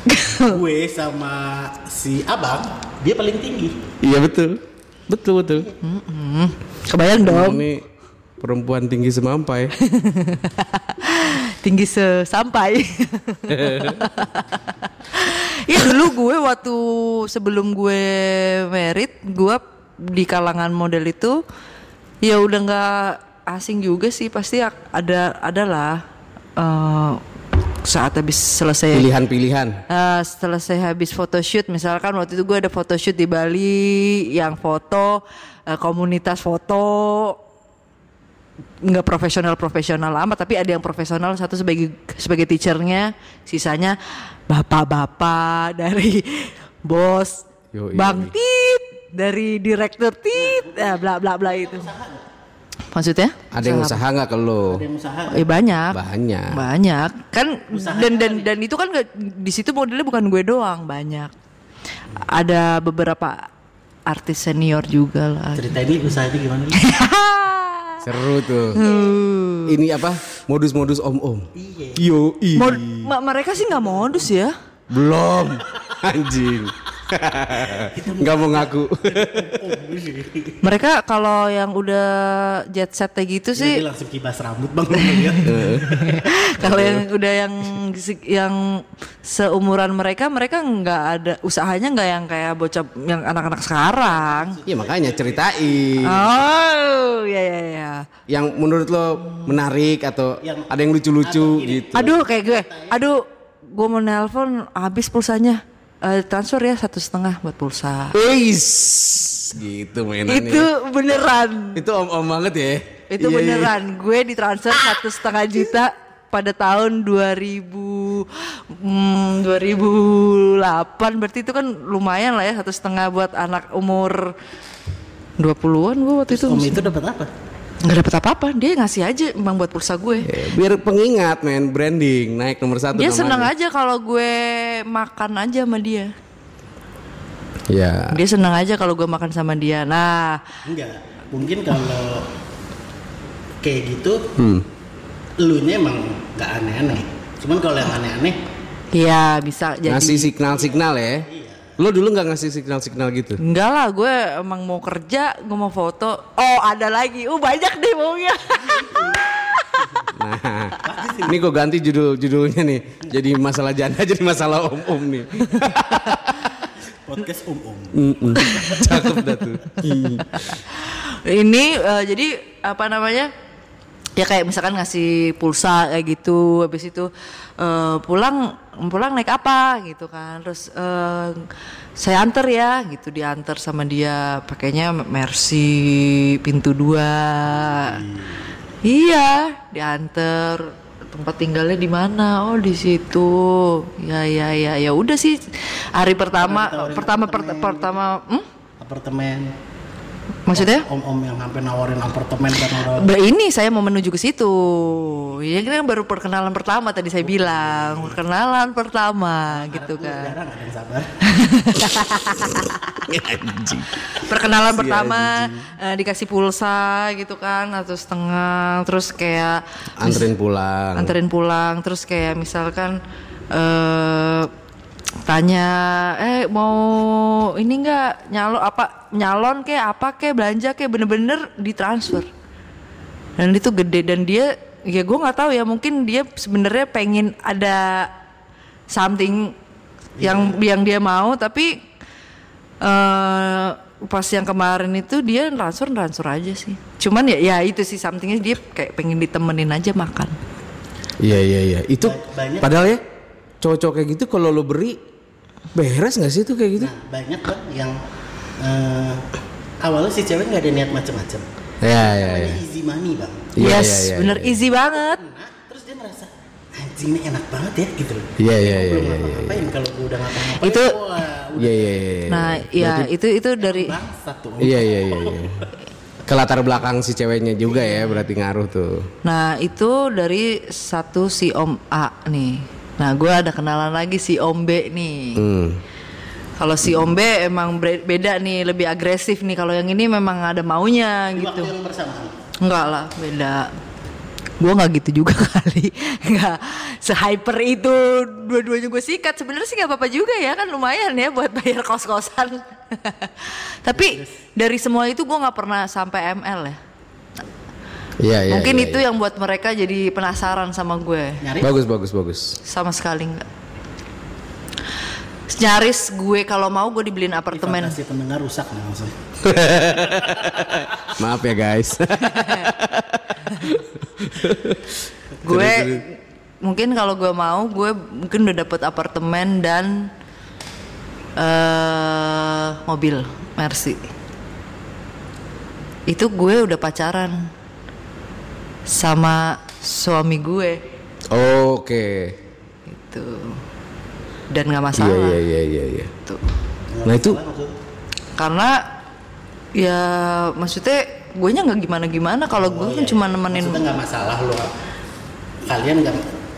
B: gue sama si abang dia paling tinggi.
A: Iya betul. Betul betul.
D: Kebayang dong,
A: Ini perempuan tinggi semampai.
D: tinggi sesampai. ya dulu gue waktu sebelum gue merit, gue di kalangan model itu ya udah nggak asing juga sih pasti ada adalah eh, saat habis selesai
A: Pilihan-pilihan.
D: Setelah saya habis photoshoot misalkan waktu itu gue ada photoshoot di Bali yang foto eh, komunitas foto. Nggak profesional profesional amat tapi ada yang profesional satu sebagai sebagai teachernya. Sisanya bapak-bapak dari bos
A: Yoi,
D: bang tit dari direktur tit eh, bla bla bla itu maksudnya
A: Ada yang usaha nggak ke lo?
B: Ada yang usaha.
D: Eh banyak.
A: Banyak.
D: Banyak. Kan dan dan dan itu kan nggak- di situ modelnya bukan gue doang, banyak. Ada beberapa artis senior juga lah.
B: Cerita ini usahanya gimana?
A: Seru tuh. Ini apa? Modus-modus om-om.
B: Iya.
A: Yo,
D: Mod- ma- mereka sih nggak modus ya.
A: belum. Anjing. Nggak mau ngaku.
D: Mereka kalau yang udah jet set kayak gitu sih,
B: langsung kibas rambut bang
D: kalau yang udah yang yang seumuran mereka, mereka nggak ada usahanya nggak yang kayak bocah yang anak-anak sekarang.
A: Iya makanya ceritain.
D: Oh, ya ya ya.
A: Yang menurut lo menarik atau
B: Yang-
A: ada yang lucu-lucu gitu.
D: Aduh kayak gue, aduh gue mau nelpon habis pulsanya, Eh, transfer ya satu setengah buat pulsa.
A: Wis, gitu mainannya.
D: Itu beneran,
A: Itu om-om banget ya.
D: itu
A: Iya, iya.
D: beneran. Gue ditransfer satu setengah juta pada tahun 2000 hmm, 2008 berarti itu kan lumayan lah ya satu setengah buat anak umur 20-an gue waktu itu
B: Om itu dapat apa?
D: Nggak dapet apa-apa dia ngasih aja emang buat pulsa gue
A: Ya, biar pengingat men, branding naik nomor satu.
D: dia
A: namanya.
D: senang aja kalau gue makan aja sama dia
A: Ya.
D: Dia senang aja kalau gue makan sama dia. Nah,
B: Enggak. Mungkin kalau kayak gitu,
A: Hmm.
B: elunya emang nggak aneh-aneh. Cuman kalau yang aneh-aneh,
D: iya bisa jadi.
A: Ngasih signal-signal ya. Lo dulu nggak ngasih signal-signal gitu?
D: Enggak lah, gue emang mau kerja, gue mau foto. Oh, ada lagi. Oh, banyak deh maunya.
A: Nah, ini gue ganti judul judulnya nih. Jadi masalah janda jadi masalah om-om nih.
B: podcast um-um.
A: Mm-mm. Cakep dah tuh.
D: Ini eh, jadi apa namanya? Ya kayak misalkan ngasih pulsa kayak gitu, habis itu eh, pulang pulang naik apa gitu kan. Terus eh, saya anter ya gitu diantar sama dia pakainya Mercy pintu dua. Iya, diantar tempat tinggalnya di mana? Oh, di situ. Ya ya ya ya udah sih hari pertama pertama per-
B: apartemen
D: pertama hmm?
B: Apartemen.
D: Maksudnya?
B: Om-om yang sampai nawarin apartemen karena udah
D: ini saya mau menuju ke situ. Ya kan baru perkenalan pertama tadi saya bilang, perkenalan pertama gitu kan.
B: jarang ada yang sabar.
D: Perkenalan pertama eh, dikasih pulsa gitu kan atau setengah terus kayak
A: Anterin pulang.
D: anterin pulang terus kayak misalkan eh tanya eh mau ini enggak nyalon apa nyalon kayak apa kayak belanja kayak bener-bener ditransfer dan itu gede dan dia ya gue nggak tahu ya mungkin dia sebenarnya pengen ada something yang yang dia mau tapi eh pas yang kemarin itu dia transfer transfer aja sih cuman ya ya itu sih somethingnya dia kayak pengen ditemenin aja makan
A: Iya iya iya. Itu
B: Banyak.
A: padahal ya cowok-cowok kayak gitu kalau lo beri beres nggak sih itu kayak gitu?
B: Nah, banyak bang yang eh, awalnya si cewek nggak ada niat macam-macam.
A: Ya ya ya.
B: Easy money bang.
A: Iya,
D: yes,
A: iya, iya,
D: bener
A: iya.
D: easy banget.
B: Nah, terus dia merasa anjing ini enak banget ya gitu loh.
A: Iya iya iya
B: Belum
A: iya.
B: ngapa-ngapain kalau gue udah ngapa-ngapain.
D: Itu-
A: Iya iya iya.
D: Nah, ya itu itu dari.
A: Iya iya iya. iya. Ke latar belakang si ceweknya juga ya berarti ngaruh tuh.
D: Nah itu dari satu si Om A nih. Nah gue ada kenalan lagi si Om B nih.
A: Hmm.
D: Kalau si Om B emang beda nih, lebih agresif nih. Kalau yang ini memang ada maunya
B: Di
D: gitu.
B: waktu yang bersamaan.
D: Enggak lah, beda. Gue nggak gitu juga kali, nggak sehyper itu dua-duanya gue sikat. Sebenarnya sih nggak apa-apa juga ya kan lumayan ya buat bayar kos-kosan. Tapi dari semua itu gue nggak pernah sampai ML ya.
A: Iya iya.
D: Mungkin
A: iya,
D: itu
A: iya.
D: yang buat mereka jadi penasaran sama gue.
B: Nyari
A: Bagus bagus bagus.
D: Sama sekali nggak. Nyaris gue kalau mau gue dibeliin apartemen.
B: fantasi pendengar rusak nih langsung.
A: Maaf ya guys.
D: gue mungkin kalau gue mau gue mungkin udah dapet apartemen dan eh mobil Mercy itu gue udah pacaran sama suami gue
A: Oke.
D: itu dan nggak
A: Iya
D: masalah
A: iya iya iya iya.
D: Tuh.
A: Nah itu
D: karena ya maksudnya gue nya nggak gimana gimana kalau gue kan cuma nemenin
B: Maksudnya nggak masalah lo. Kalian nggak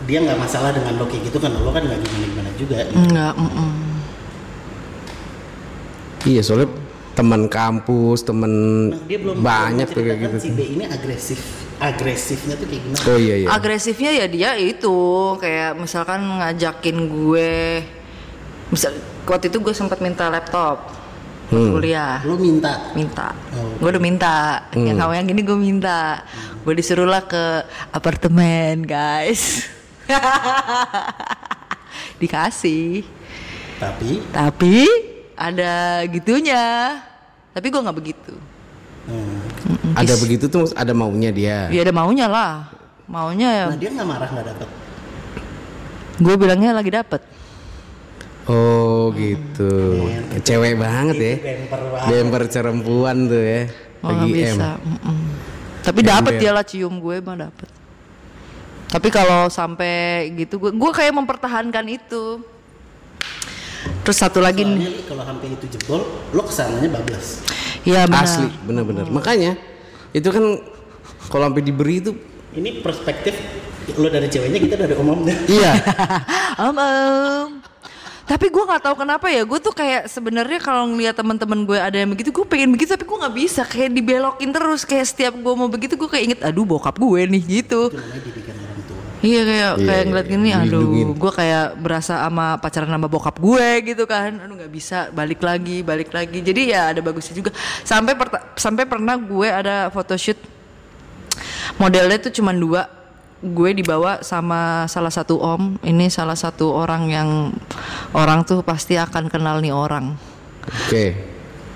B: dia nggak masalah dengan lo kayak gitu kan lo kan nggak gimana gimana juga.
D: nggak mm-mm.
A: iya soalnya teman kampus teman
B: Nah,
A: banyak tuh kayak gitu.
B: si B ini agresif. Agresifnya tuh kayak gimana?
A: Oh iya iya.
D: agresifnya ya dia itu kayak misalkan ngajakin gue misal waktu itu gue sempat minta laptop
A: Hmm.
D: kuliah.
B: Lo minta?
D: Minta.
B: Oh.
D: gue udah minta. Yang kamu yang gini gue minta. Gue disuruh lah ke apartemen guys. Dikasih.
B: Tapi?
D: Tapi ada gitunya. Tapi gue nggak begitu.
B: Hmm,
A: Ada begitu tuh ada maunya dia.
D: ya ada maunya lah maunya ya
B: nah dia nggak marah nggak dapet.
D: gue bilangnya lagi dapet
A: Oh gitu. Cewek banget ya.
B: Bemper
A: perempuan tuh ya.
D: Oh,
A: Lagi M.
D: bisa. mm-mm. Tapi dapat dia lah cium gue mah dapat. Tapi kalau sampai gitu gue gue kayak mempertahankan itu. Terus satu lagi nih.
B: Soalnya Li, kalau sampai itu jebol, lo ke sananya bablas.
D: Iya benar.
A: Asli, bener-bener. Makanya itu kan kalau sampai diberi itu
B: Ini perspektif lo dari ceweknya kita dari omongnya.
A: iya.
D: Om om. Tapi gue nggak tahu kenapa ya gue tuh kayak sebenarnya kalau ngeliat teman-teman gue ada yang begitu gue pengen begitu tapi gue nggak bisa kayak dibelokin terus kayak setiap gue mau begitu gue kayak inget aduh bokap gue nih gitu.
B: Itu namanya didikan orang tua.
D: Iya kayak
A: Iya,
D: kayak
A: iya,
D: ngeliat
A: iya.
D: gini, aduh, gue kayak berasa sama pacaran sama bokap gue gitu kan, aduh nggak bisa balik lagi, balik lagi. Jadi ya ada bagusnya juga. Sampai sampai pernah gue ada photoshoot modelnya tuh cuma dua, gue dibawa sama salah satu om. Ini salah satu orang yang orang tuh pasti akan kenal nih orang,
A: Oke.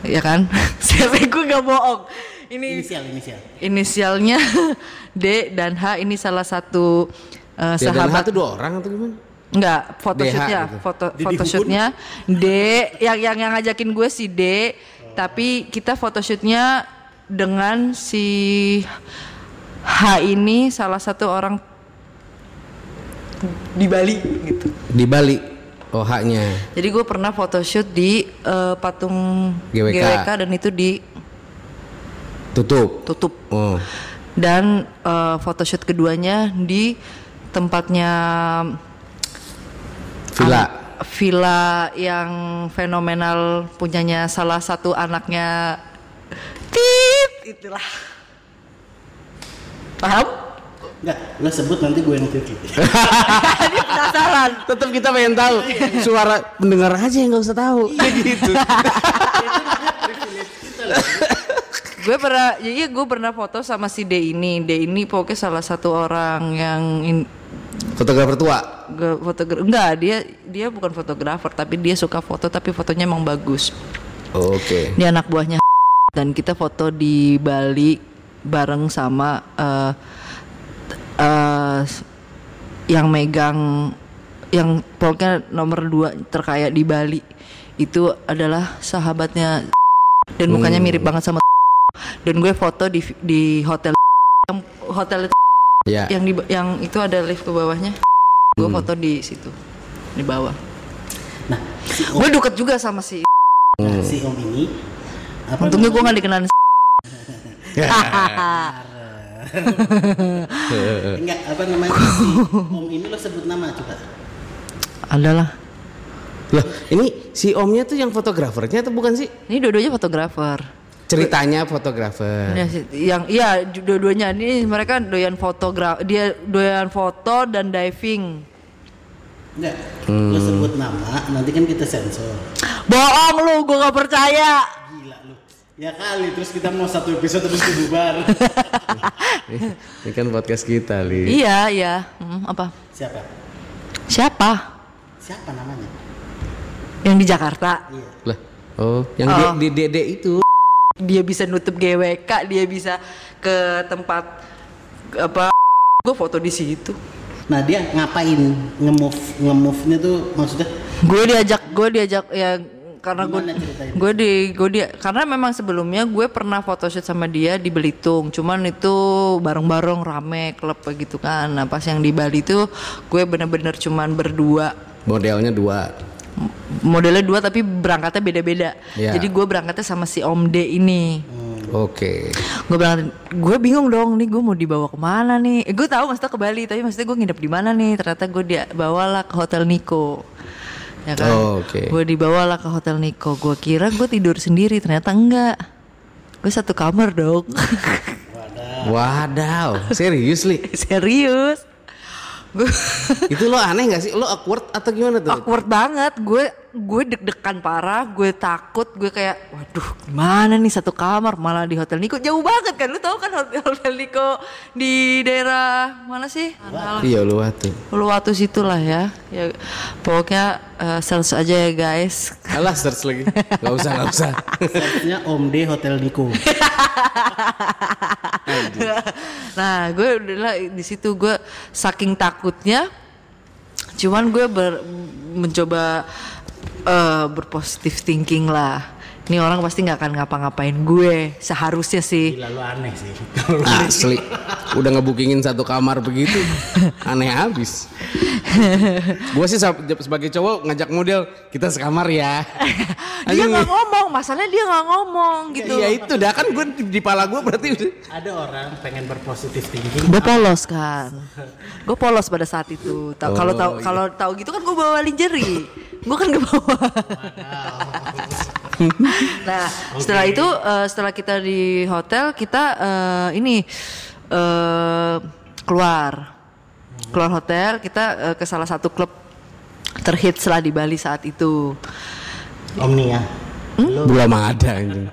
D: ya kan? Siapa gue nggak bohong. Ini
B: Inisial, inisial.
D: inisialnya D dan H ini salah satu uh,
A: dan
D: sahabat
A: H tuh dua orang atau gimana?
D: Enggak, photoshootnya,
A: DH gitu.
D: foto
B: Didi
D: photoshootnya D yang yang yang ngajakin gue si D, tapi kita photoshootnya dengan si H ini salah satu orang di Bali gitu.
A: Di Bali. Oh haknya.
D: Jadi gue pernah photoshoot di eh, patung
A: GWK.
D: dan itu
A: Tutup.
D: ditutup.
A: Oh.
D: Dan eh, photoshoot keduanya di tempatnya
A: Villa.
D: An- villa yang fenomenal punyanya salah satu anaknya Tit itulah paham?
B: Enggak, lo sebut nanti gue yang titik.
D: Ini penasaran
A: Tetap kita pengen tahu. Suara pendengar aja yang nggak usah tahu. gitu.
D: gue pernah ya iya gue pernah foto sama si D ini. D ini pokoknya salah satu orang yang in,
A: Fotografer tua.
D: fotografer enggak dia dia bukan fotografer tapi dia suka foto tapi fotonya emang bagus.
A: Oke.
D: Dia anak buahnya dan kita foto di Bali bareng sama eh eh, yang megang yang pokoknya nomor dua terkaya di Bali. Itu adalah sahabatnya. Dan mukanya mirip banget sama dan gue foto di di hotel yang hotel itu
A: Ya.
D: yang di yang itu ada lift ke bawahnya. Gue foto di situ di bawah.
B: Nah, si om,
D: gue deket juga sama si
B: nah, si om ini apa
D: untungnya gue nggak dikenalin
B: enggak apa namanya? Si om ini lo sebut nama coba.
D: adalah
A: Loh, ini si omnya tuh yang fotografernya atau bukan sih?
D: ini dua-duanya fotografer
A: Ceritanya fotografer.
D: Ya, yang iya dua-duanya ini mereka doyan fotogra dia doyan foto dan diving
B: Enggak. Lo sebut nama, nanti kan kita sensor.
D: bohong lu gue nggak percaya
B: Gila lu. Ya kali terus kita mau satu episode terus kita bubar.
A: Ini kan podcast kita, Li.
D: iya iya Hmm, apa
B: Siapa?
D: siapa
B: Siapa namanya?
D: yang di Jakarta
B: Iya.
A: Lah, oh, yang
D: Oh.
A: di, di itu.
D: Dia bisa nutup GWK dia bisa ke tempat apa gue foto di situ.
B: Nah dia ngapain nge-move nge-move-nya tuh maksudnya?
D: Gue diajak gue diajak ya karena gue gue di gue dia karena memang sebelumnya gue pernah photoshoot sama dia di Belitung. Cuman itu bareng-bareng rame klub gitu kan. Nah pas yang di Bali itu gue bener-bener cuman berdua.
A: Modelnya dua.
D: Modelnya dua tapi berangkatnya beda-beda.
A: Iya.
D: jadi gue berangkatnya sama si Om D ini.
A: Oke.
D: gue berangkat gue bingung dong nih gue mau dibawa ke mana nih? Eh, gue tahu maksudnya ke Bali tapi maksudnya gue nginep di mana nih? Ternyata gue dia bawalah ke hotel Niko. Ya kan?
A: Oh, oke.
D: gue dibawalah ke hotel Niko. Gue kira gue tidur sendiri ternyata enggak. Gue satu kamar dong.
A: Wadaw, serius li?
D: serius
A: itu lo aneh gak sih? Lo awkward atau gimana tuh?
D: awkward banget gue gue deg-degan parah gue takut gue kayak waduh gimana nih satu kamar malah di hotel Niko jauh banget kan lu tahu kan hotel, hotel Niko di daerah mana sih
A: Iya lo waktu.
D: Uluwatu situ lah ya ya pokoknya eh, search aja ya guys
A: Alah search lagi. Gak usah, gak usah.
B: searchnya Om D Hotel Niko.
D: nah gue udah di situ gue saking takutnya cuman gue ber- mencoba eh, berpositif thinking lah ini orang pasti nggak akan ngapa-ngapain gue seharusnya sih
B: Gila lu aneh sih.
A: Asli. Udah ngebukingin satu kamar begitu. Aneh habis. Gue sih sebagai cowok ngajak model kita sekamar ya.
D: dia nggak ngomong masalahnya dia nggak ngomong gitu
A: Iya itu dah kan gue di, di pala gue berarti udah.
B: Ada orang pengen berpositif thinking.
D: gue polos kan gue polos pada saat itu Ta- kalau
A: Oh,
D: tahu
A: iya.
D: kalau tahu gitu kan gue bawa lingerie gue kan gak bawa nah setelah itu eh, setelah kita di hotel kita eh, ini eh, keluar. Keluar hotel kita eh, ke salah satu klub terhits lah di Bali saat itu.
B: Om nih ya.
A: Belum ada anjing.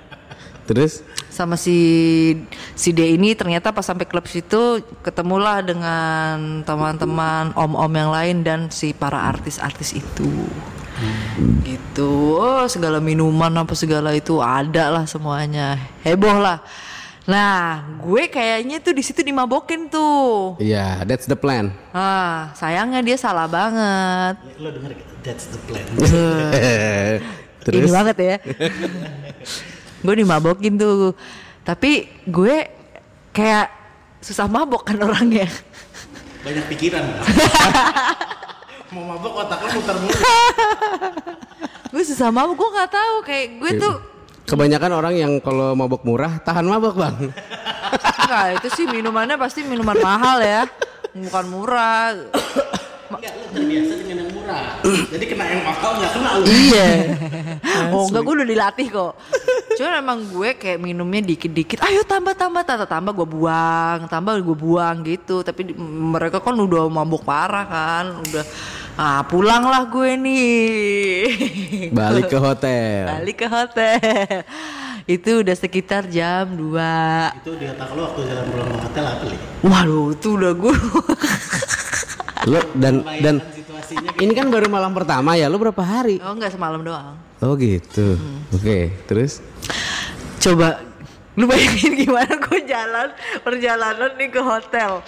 A: Terus?
D: Sama si si D ini ternyata pas sampai klub situ ketemulah dengan teman-teman om-om yang lain dan si para artis-artis itu gitu. Oh segala minuman apa segala itu ada lah semuanya. Heboh lah. Nah gue kayaknya tuh di situ dimabokin tuh.
A: Iya, that's the plan.
D: ah sayangnya dia salah banget.
B: Lo denger gak? That's the plan.
A: Terus?
D: Ini banget ya. Gue dimabokin tuh. Tapi gue kayak susah mabok kan orangnya.
B: Banyak pikiran. Mau mabok otak lo muter mulu.
D: gue susah mabok gue nggak tahu kayak gue tuh
A: kebanyakan orang yang kalau mabok murah tahan mabok bang.
D: Enggak, itu sih minumannya pasti minuman mahal ya bukan murah
B: Enggak, lo terbiasa dengan yang murah. Jadi kena yang mahal nggak kena lo.
D: iya. Oh enggak gue udah dilatih kok. Cuma emang gue kayak minumnya dikit-dikit Ayo tambah tambah. Tambah tambah gue buang Tambah gue buang gitu. Tapi di- mereka kan udah mabuk parah kan Udah ah pulang lah gue nih.
A: Balik ke hotel.
D: Balik ke hotel. Itu udah sekitar jam 2
B: Itu di otak lo waktu jalan pulang ke hotel apa li?
D: Waduh itu udah gue
A: Lo dan dan ini kan baru malam pertama ya. Lo berapa hari?
D: Oh enggak semalam doang
A: Oh gitu. Oke, terus
D: Coba lu bayangin gimana gue jalan perjalanan nih ke hotel.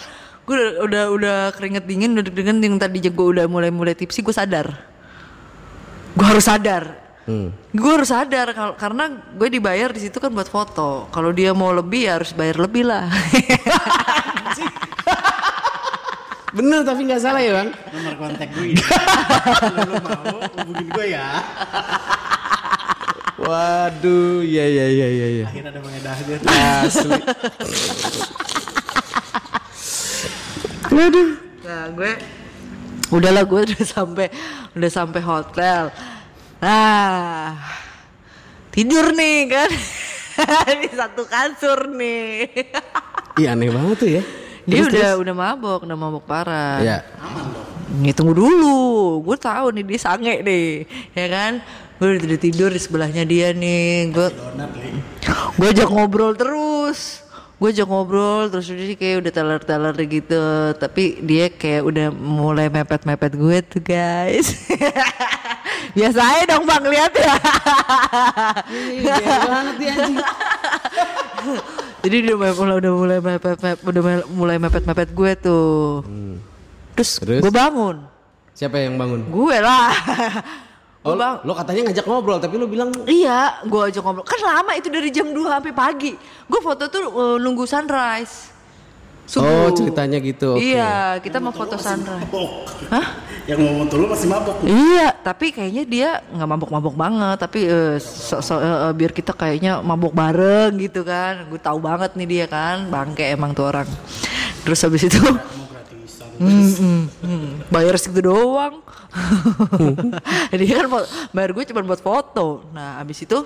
D: Gue udah udah, udah keringet dingin, udah deg-degan yang tadinya gue udah mulai-mulai tipsi gue sadar. Gue harus sadar.
A: Hmm.
D: Gue harus sadar karena gue dibayar di situ kan buat foto. Kalau dia mau lebih ya harus bayar lebih lah.
A: Bener tapi nggak salah ya bang.
B: Nomor kontak gue. ini. Kalau lu mau hubungin gue ya.
A: Waduh, iya iya iya iya. iya.
B: Akhirnya ada pengedahnya.
A: Asli.
D: Nah gue udahlah gue udah sampai udah sampai hotel. Nah tidur nih kan di satu kasur nih.
A: Iya aneh banget tuh ya.
D: Dia
A: Terus,
D: udah
A: terus?
D: udah mabok, udah mabok parah.
A: Iya.
D: Nih tunggu dulu, gue tahu nih dia sange nih, ya kan? Gue udah tidur tidur di sebelahnya dia nih, gue gue ajak ngobrol terus, gue ajak ngobrol terus dia kayak udah teler teler gitu, tapi dia kayak udah mulai mepet mepet gue tuh guys. Biasa aja dong bang lihat ya.
A: Iya banget dia anjing.
D: Jadi dia mulai mulai udah mulai mepet mepet udah mulai mepet mepet gue tuh. Terus,
A: Terus?
D: gue bangun,
A: Siapa yang bangun?
D: gue lah.
A: Oh,
D: bang-
A: lo katanya ngajak ngobrol tapi lo bilang
D: Iya, gue ajak ngobrol. Kan lama itu dari jam 2 sampai pagi. Gue foto tuh uh, nunggu sunrise.
A: Oh, ceritanya gitu, oke.
D: Iya, kita mau foto sunrise. Hah?
B: Yang mau foto lu masih mabok.
D: Iya, tapi kayaknya dia nggak mabok-mabok banget. Tapi eh, so- so- eh, biar kita kayaknya mabok bareng gitu kan. Gue tahu banget nih dia kan, bangke emang tuh orang. Terus habis itu, Hmm, hmm, hmm. bayar segitu doang. dia kan mau- bayar gue cuma buat foto. Nah, habis itu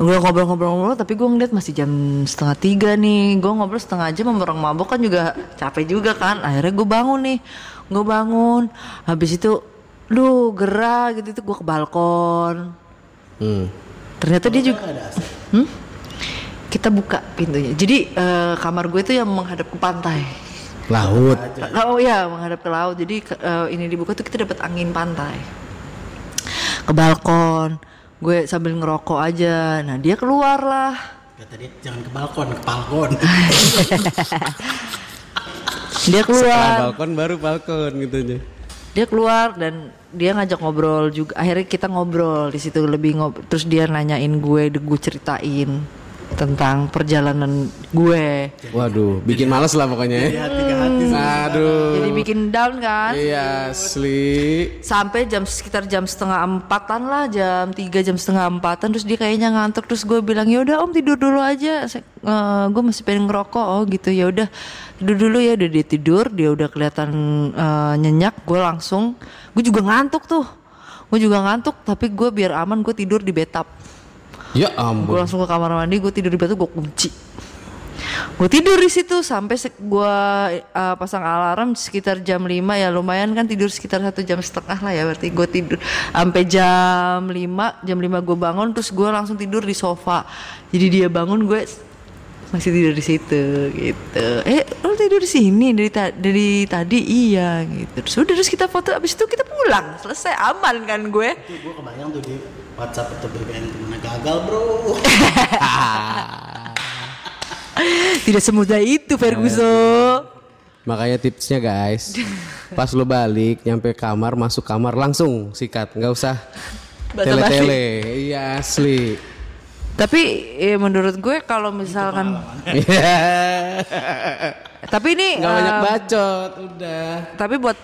D: gue ngobrol-ngobrol-ngobrol tapi gue ngeliat masih jam setengah tiga nih gue ngobrol setengah jam sama orang mabok kan juga capek juga kan akhirnya gue bangun nih gue bangun habis itu lu gerak gitu tuh gue ke balkon
A: hmm.
D: ternyata dia juga Hmm? kita buka pintunya jadi eh, kamar gue itu yang menghadap ke pantai
A: laut.
D: Oh iya menghadap ke laut. Jadi ke- eh, ini dibuka tuh kita dapat angin pantai. Ke balkon. Gue sambil ngerokok aja. Nah dia keluar lah.
B: Kata dia jangan ke balkon, ke balkon.
D: Dia
A: Setelah
D: keluar.
A: balkon baru balkon gitu aja.
D: Dia keluar dan dia ngajak ngobrol juga. Akhirnya kita ngobrol di situ lebih ngob. Terus dia nanyain gue, gue ceritain tentang perjalanan gue.
A: Waduh, bikin males lah pokoknya ya.
B: Hati ke hati.
A: Aduh.
D: Jadi bikin down kan.
A: Iya asli.
D: sampai jam sekitar jam setengah empatan lah jam tiga jam setengah empatan terus dia kayaknya ngantuk terus gue bilang ya udah om tidur dulu aja eh, gue masih pengen ngerokok oh gitu ya udah tidur dulu ya udah dia tidur dia udah kelihatan eh, nyenyak gue langsung gue juga ngantuk tuh gue juga ngantuk tapi gue biar aman gue tidur di bathtub
A: Ya
D: gue
A: ampun.
D: langsung ke kamar mandi gue tidur di bathtub gue kunci. Gue tidur di situ sampai gue uh, pasang alarm sekitar jam 5 ya lumayan kan tidur sekitar satu jam setengah lah ya berarti gue tidur sampai jam 5 jam 5 gue bangun terus gue langsung tidur di sofa. Jadi dia bangun gue masih tidur di situ gitu. Eh lo tidur di sini dari ta- dari tadi? Iya gitu. Terus udah terus kita foto abis itu kita pulang. Selesai aman kan gue?
B: Itu gue kebayang tuh di WhatsApp atau BBM gimana? Gagal bro.
D: tidak semudah itu Ferguson.
A: Makanya tipsnya guys, pas lo balik nyampe kamar masuk kamar langsung sikat, nggak usah tele-tele. Iya asli.
D: Tapi eh, menurut gue kalau misalkan tapi ini
A: Nggak banyak
D: eh,
A: bacot, udah.
D: tapi buat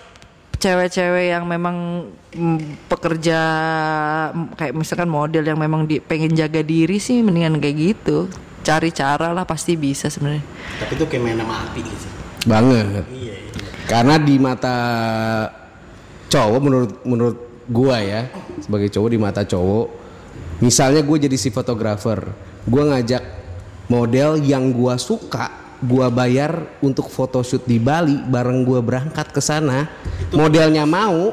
D: cewek-cewek yang memang mm, pekerja mm, kayak misalkan model yang memang di, pengen jaga diri sih mendingan kayak gitu. Cari cara lah pasti bisa sebenarnya.
B: Tapi itu kayak main sama api gitu.
A: Banget.
B: Iya, iya.
A: Karena di mata cowok menurut menurut gua ya sebagai cowok di mata cowok, misalnya gue jadi si fotografer, gua ngajak model yang gua suka, gua bayar untuk photoshoot di Bali, bareng gua berangkat ke sana, modelnya mau,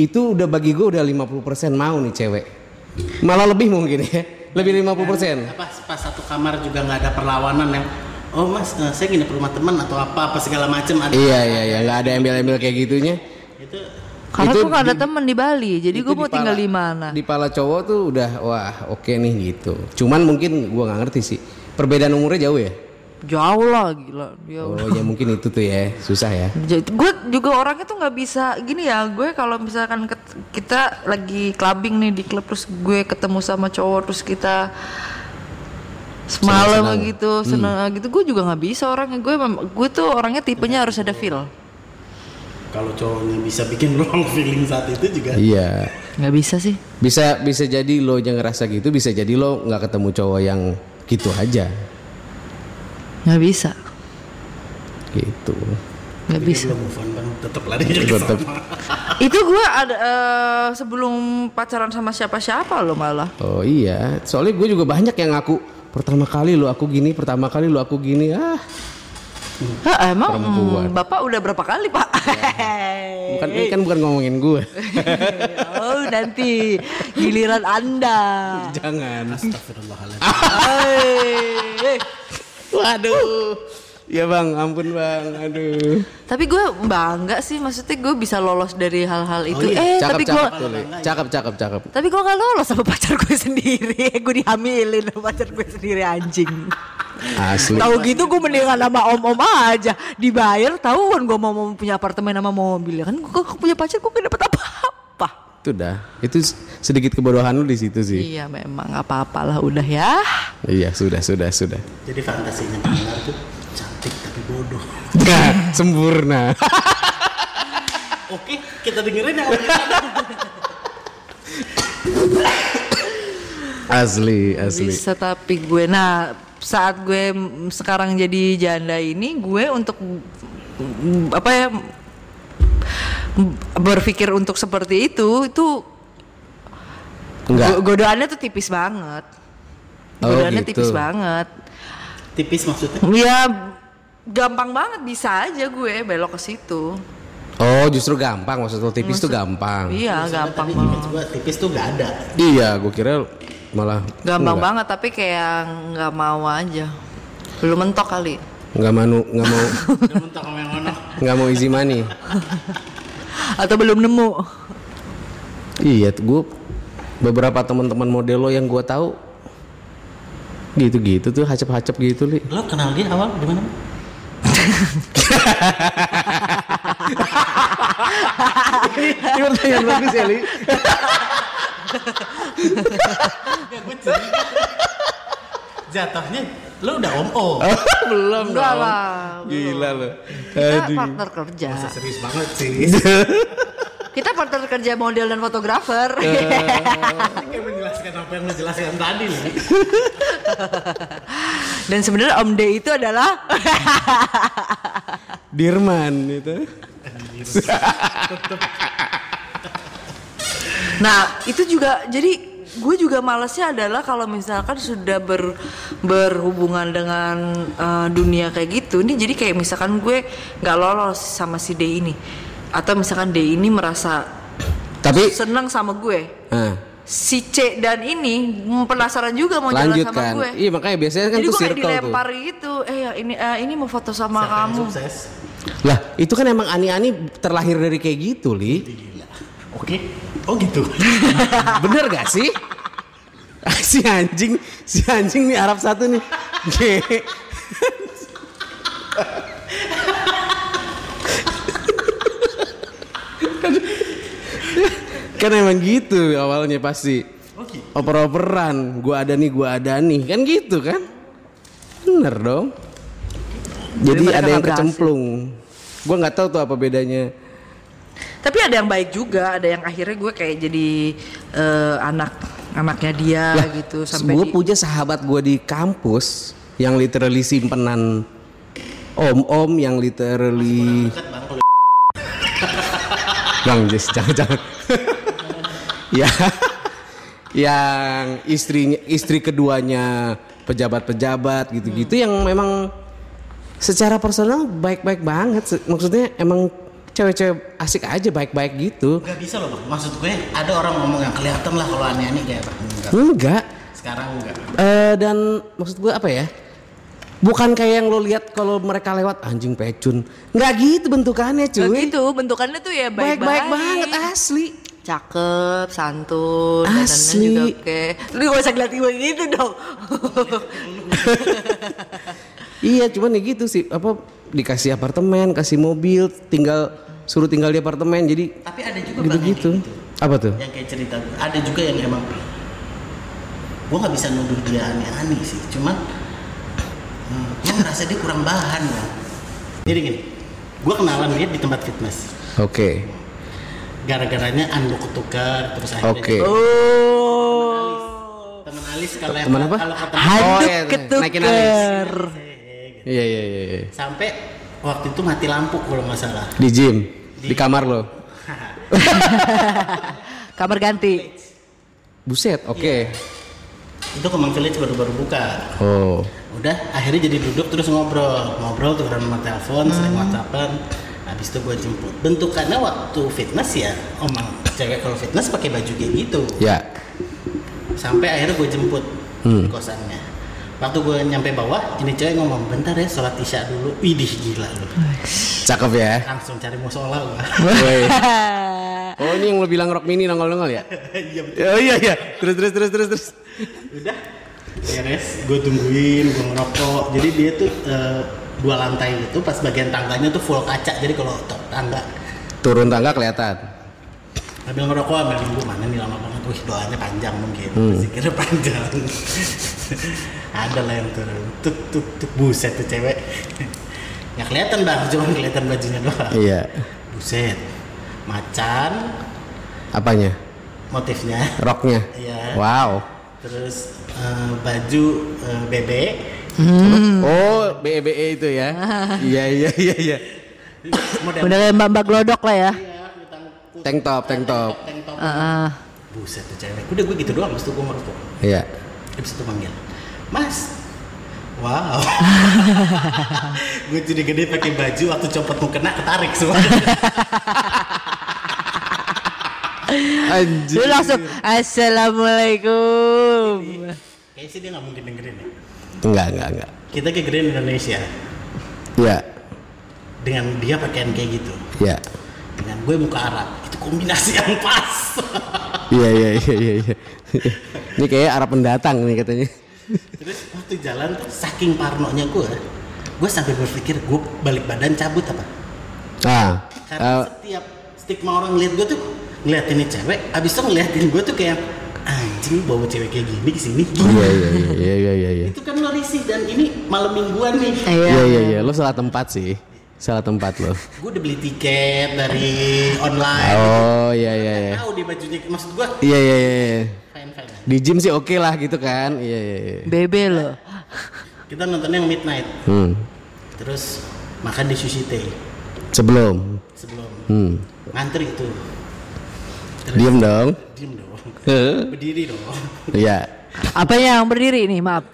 A: itu udah bagi gue udah 50% mau nih cewek, malah lebih mungkin ya, lebih 50%.
B: Apa pas satu kamar juga nggak ada perlawanan yang oh mas eh, saya nginep rumah teman atau apa apa segala macam ada.
A: Iya iya iya nggak ada embel-embel kayak gitunya.
B: Itu
D: Karena
A: Itu
D: gue gak ada
A: di-
D: temen di Bali, jadi gue mau tinggal di mana?
A: Di pala cowok tuh udah wah oke nih gitu. Cuman mungkin gua nggak ngerti sih. Perbedaan umurnya jauh ya?
D: Jauh lah gila. Dia
A: Oh ya mungkin itu tuh ya susah ya.
D: gue juga orangnya tuh nggak bisa gini ya gue kalau misalkan kita lagi clubbing nih di klub terus gue ketemu sama cowok terus kita semalam
A: Senang-senang.
D: gitu seneng gitu gue juga nggak bisa orangnya gue gue tuh orangnya tipenya harus ada feel
B: kalau cowoknya bisa bikin wrong feeling saat itu juga
A: Iya.
D: nggak bisa sih
A: Bisa bisa jadi lo yang ngerasa gitu, bisa jadi lo nggak ketemu cowok yang gitu aja.
D: nggak bisa
A: Gitu.
D: nggak bisa
B: belum move on bang tetap lari sama
D: itu gue ada eh, sebelum pacaran sama siapa-siapa lo malah
A: Oh iya, soalnya gue juga banyak yang ngaku pertama kali lo aku gini, pertama kali lo aku gini. Ah,
D: Hah, emang
A: Perempuan.
D: hmm, bapak udah berapa kali pak?
A: bukan ini kan bukan ngomongin gue.
D: oh nanti giliran anda.
A: Jangan.
B: Astagfirullahaladzim.
A: Waduh. Ya bang, ampun bang. Aduh.
D: Tapi gue bangga sih, maksudnya gue bisa lolos dari hal-hal itu. Eh,
A: Cakep
D: tapi gue.
A: Cakep cakep cakep.
D: tapi gue gak lolos sama pacar gue sendiri. gue dihamilin sama pacar gue sendiri anjing.
A: Asli.
D: Tahu gitu gue mendingan sama om-om aja. Dibayar tahuan gue mau, mau punya apartemen sama mobil. Ya kan gue punya pacar gue gak dapet apa-apa.
A: Itu dah. Itu sedikit kebodohan lu di situ sih.
D: Iya memang apa-apalah udah ya.
A: Iya, sudah sudah sudah.
B: jadi fantasinya pendengar tuh cantik tapi bodoh
A: Nah, sempurna.
B: oke kita dengerin yang
A: asli, asli.
D: Bisa tapi gue nah saat gue sekarang jadi janda ini gue untuk apa ya berpikir untuk seperti itu itu
A: Enggak.
D: go- godaannya tuh tipis banget.
A: Oh,
D: Godaannya
A: gitu.
D: tipis banget.
B: tipis maksudnya
D: Ya gampang banget bisa aja gue belok ke situ.
A: Oh, justru gampang maksud lo tipis tuh gampang.
D: Iya,
B: Soalnya
D: gampang banget.
B: gua tipis tuh gak ada
A: Iya, gue kira malah
D: Gampang
A: enggak.
D: banget tapi kayak nggak mau aja. Belum mentok kali.
A: Nggak mau nggak mau nggak mau easy money.
D: Atau belum nemu.
A: Iya, gue beberapa teman-teman model lo yang gue tahu gitu-gitu tuh hacep-hacep gitu li.
B: lo kenal dia awal di mana
A: Ini pertanyaan bagus ya li.
B: ya gue cerita jatuhnya lo udah om om
A: Belum
D: Enggak
A: dong.
D: lah.
A: Gila lo.
D: Kita partner kerja.
B: serius banget sih
D: Kita partner kerja model dan fotografer.
B: kayak menjelaskan apa yang lo jelaskan tadi nih
D: dan sebenarnya Om D itu adalah
A: Dirman itu.
D: Nah, itu juga jadi gue juga malesnya adalah kalau misalkan sudah ber, berhubungan dengan eh, dunia kayak gitu nih jadi kayak misalkan gue nggak lolos sama si D ini atau misalkan D ini merasa
A: Tapi
D: senang sama gue
A: nah,
D: si C dan ini penasaran juga mau jalan sama
A: kan.
D: gue
A: Iya makanya biasanya kan
D: jadi
A: tuh
D: gue kayak
A: circle tuh.
D: dilempar gitu eh ya ini eh, ini mau foto sama
B: Siapa yang
D: kamu
B: sukses
A: Lah, itu kan emang ani-ani terlahir dari kayak gitu, Li.
B: oke oh gitu
A: Bener gak sih? Ah, si anjing, si anjing nih Arab satu nih. Ge. kan emang gitu awalnya pasti.
B: oh gitu
A: Oper-operan, gua ada nih, gua ada nih, kan gitu kan? Bener dong. Jadi
D: mereka
A: ada yang kecemplung. Gua nggak tahu tuh apa bedanya.
D: Tapi ada yang baik juga, ada yang akhirnya gue kayak jadi eh, anak anaknya dia gitu sampai
A: gue
D: di-
A: punya sahabat gue di kampus yang literally simpenan om-om yang literally
B: bang
A: Jess jangan jangan. Ya yang istrinya istri keduanya pejabat-pejabat gitu-gitu yang memang secara personal baik-baik banget. Maksudnya emang cewek-cewek asik aja baik-baik gitu
B: nggak bisa loh bang maksud gue ada orang ngomong yang kelihatan lah kalau aneh-aneh kayak apa enggak
A: enggak
B: sekarang enggak
A: Eh, dan maksud gue apa ya? Bukan kayak yang lo lihat kalau mereka lewat anjing pecun. Nggak gitu bentukannya cuy.
D: gitu bentukannya tuh ya baik-baik
A: Baik-baik banget asli.
D: cakep santun
A: Asli.
D: juga oke lu gak usah ngeliat gue gitu dong
A: Iya, cuman ya gitu sih. Apa dikasih apartemen, kasih mobil, tinggal suruh tinggal di apartemen. Jadi
B: tapi ada juga
A: gitu-gitu.
B: kayak gitu.
A: Apa tuh?
B: yang kayak cerita ada juga yang emang gue nggak bisa nuduh dia aneh-aneh sih cuman hmm, gue ngerasa dia kurang bahan ya jadi gini gue kenalan dia di tempat fitness
A: Oke.
B: gara-garanya anduk ketukar terus akhirnya
A: Oke.
B: jadi
D: Oh.
B: temen alis kalau
A: Temen apa?
B: kalau ketemu
D: Handuk
A: Oh, iya, naikin alis.
D: ketuker.
A: Iya iya iya. iya.
B: sampai waktu itu mati lampu kalau nggak salah
A: Di gym, di kamar lo.
D: Kamar ganti.
A: Buset, oke.
B: itu Kemang Village baru-baru buka
A: Oh.
B: udah akhirnya jadi duduk terus ngobrol ngobrol tuh nomor telepon sering whatsappan habis itu gue jemput bentukannya waktu fitness ya omang cewek kalau fitness pakai baju kayak gitu
A: Ya.
B: sampai akhirnya gue jemput
A: Hmm.
B: di kosannya waktu gue nyampe bawah ini cewek ngomong bentar ya sholat isya dulu widih gila lu
A: Cakep ya.
B: langsung cari musola gue
A: Woi. Oh ini yang lo bilang rock mini nongol-nongol ya?
B: iya betul
A: Oh iya iya. Terus terus terus terus terus.
B: udah beres gue tungguin gue ngerokok jadi dia tuh eh, dua lantai gitu pas bagian tangganya tuh full kaca jadi kalau tangga
A: Turun tangga kelihatan.
B: ambil ngerokok ambil minggu mana nih lama banget wih doanya panjang mungkin
A: Hmm.
B: zikirnya panjang ada lah yang turun tuk tuk tuk buset tuh cewek nggak kelihatan bang cuma kelihatan bajunya doang
A: Iya.
B: buset macan
A: Apanya?
B: motifnya
A: Rocknya.
B: Iya.
A: Wow.
B: terus eh, baju eh, bebek
A: Oh BBE itu ya? Iya iya iya iya.
B: model
D: Udah kayak mbak-mbak glodok lah ya.
B: Iya, kutang putih,
A: Tank top, tank top.
B: tank top.
D: Heeh.
B: Buset tuh cewek udah gue gitu doang habis itu gue ngerokok
A: Iya.
B: habis itu panggil mas wow gue jadi gede pakai baju waktu copot mau kena ketarik semua
A: Anjir.
D: Lu langsung Assalamualaikum.
B: kayaknya sih dia nggak mungkin dengerin ya
A: Enggak enggak enggak.
B: kita kayak gede di Indonesia
A: Iya.
B: dengan dia pakaian kayak gitu
A: Iya.
B: Dengan gue muka Arab itu kombinasi yang pas
A: Iya iya iya iya. iya. Ini kayak Arab pendatang nih katanya.
B: terus waktu jalan tuh saking parnonya gue gue sampai berpikir gue balik badan cabut apa
A: Ah.
B: karena
A: eh,
B: setiap stigma orang ngeliat gue tuh ngeliatin ini cewek abis itu ngeliatin gue tuh kayak anjing bawa cewek kayak gini ke sini
A: Iya iya iya iya iya iya. iya.
B: itu kan lo risih dan ini malam mingguan nih
A: Iya iya iya. Lo salah tempat sih. Salah tempat lo.
B: gue udah beli tiket dari online
A: Oh iya iya iya.
B: tahu di bajunya maksud gue
A: Iya iya iya. iya.
B: fine fine
A: Di gym sih oke lah gitu kan. Iya iya iya.
D: Bebe lo.
B: kita nonton yang midnight
A: Hmm.
B: terus makan di sushi teh
A: Sebelum.
B: sebelum
A: Hmm.
B: ngantri itu terus
A: Diem dong.
B: diem dong
A: Heeh.
B: berdiri dong
A: Iya.
D: Apa yang berdiri nih? Maaf.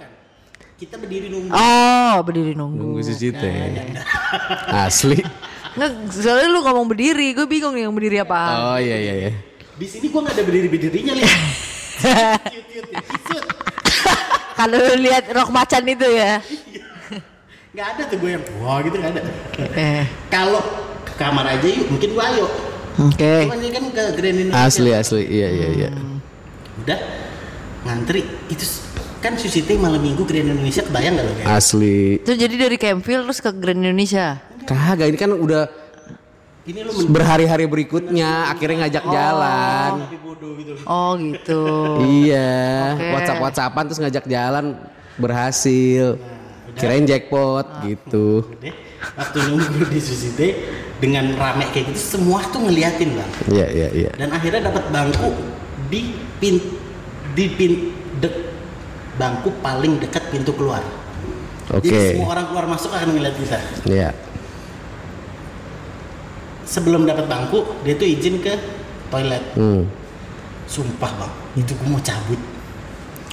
B: Kita berdiri nunggu
D: Oh, berdiri nunggu.
A: Nunggu sushi teh. Asli.
D: Nggak, soalnya lu ngomong berdiri, gue bingung nih yang berdiri apa.
A: Oh iya iya iya.
B: di sini gue nggak ada berdiri berdirinya. Cute.
D: Kalau lu lihat rok macan itu ya.
B: nggak ada tuh gue yang wah gitu nggak ada
D: Eh,
B: kalau ke kamar aja yuk mungkin gue ayo
D: Oke.
B: cuman kan ke Grand Indonesia
A: Asli asli. Iya iya iya.
B: udah ngantri itu kan sushi teh malam minggu Grand Indonesia kebayang gak lo kayak
A: Asli.
D: Itu jadi dari Campville terus ke Grand Indonesia.
A: Kagak ini kan udah
B: ini lo
A: berhari-hari berikutnya akhirnya ngajak jalan.
B: tapi bodoh gitu.
D: Oh gitu.
A: Iya,
D: Oke.
A: WhatsApp WhatsAppan terus ngajak jalan berhasil. Kirain jackpot gitu.
B: Udah, waktu nunggu di sushi teh dengan rame kayak gitu semua tuh ngeliatin bang
A: Iya iya iya.
B: dan akhirnya dapat bangku di pin di pin dek bangku paling dekat pintu keluar
A: Oke.
B: jadi semua orang keluar masuk akan ngeliat kita
A: Iya.
B: sebelum dapat bangku dia tuh izin ke toilet
A: Hmm.
B: sumpah bang itu gue mau cabut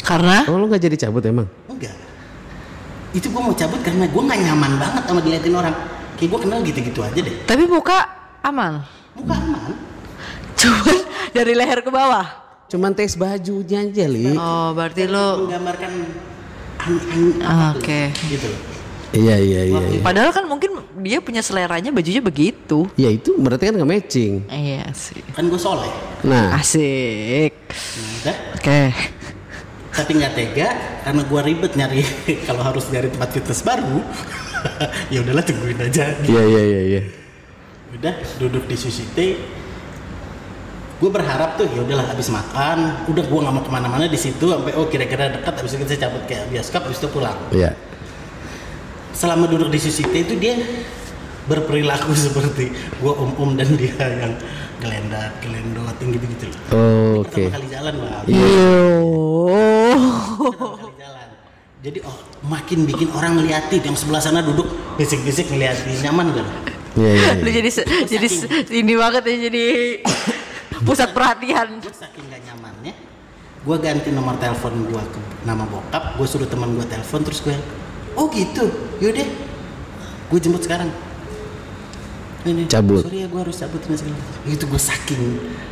D: Karena
A: Oh lu nggak jadi cabut emang?
B: enggak itu gue mau cabut karena gue nggak nyaman banget sama diliatin orang kayak gue kenal gitu-gitu aja deh
D: tapi muka aman.
B: muka aman
D: Cuman dari leher ke bawah.
A: Cuman tes bajunya aja li.
D: Oh, berarti lo
B: menggambarkan
D: oke.
B: gitu loh
A: Iya iya iya. iya.
D: Padahal kan mungkin dia punya seleranya bajunya begitu.
A: Ya itu berarti kan nggak matching.
D: Iya sih.
B: kan gue soleh
A: Nah,
D: Asik.
B: Nah,
D: Oke.
B: tapi nggak tega karena gue ribet nyari kalau harus nyari tempat fitness baru ya udahlah tungguin aja
A: iya iya iya iya.
B: udah duduk di sushi teh gue berharap tuh ya udahlah habis makan udah gue nggak mau ke mana-mana di situ sampai oh kira-kira dekat habis itu saya cabut ke bioskop habis itu pulang
A: Iya.
B: selama duduk di teh itu dia berperilaku seperti gua om-om dan dia yang gelendat, gelendot, yang gitu-gitu loh.
A: Oh, Oke.
B: Pertama kali jalan bang.
D: Iya.
B: Pertama kali jalan. Jadi oh, makin bikin orang ngeliatin yang sebelah sana duduk bisik-bisik ngeliatin nyaman gak? lo?
A: Iya iya.
D: Lu
A: iya.
D: jadi jadi ini banget ya jadi pusat perhatian.
B: Gue saking gak nyamannya, gue ganti nomor telepon gue ke nama bokap, gue suruh teman gue telepon terus gue, oh gitu, yaudah, gue jemput sekarang. Ini,
A: Cabut.
B: Sorry ya gue harus cabut ini segala. Itu gue saking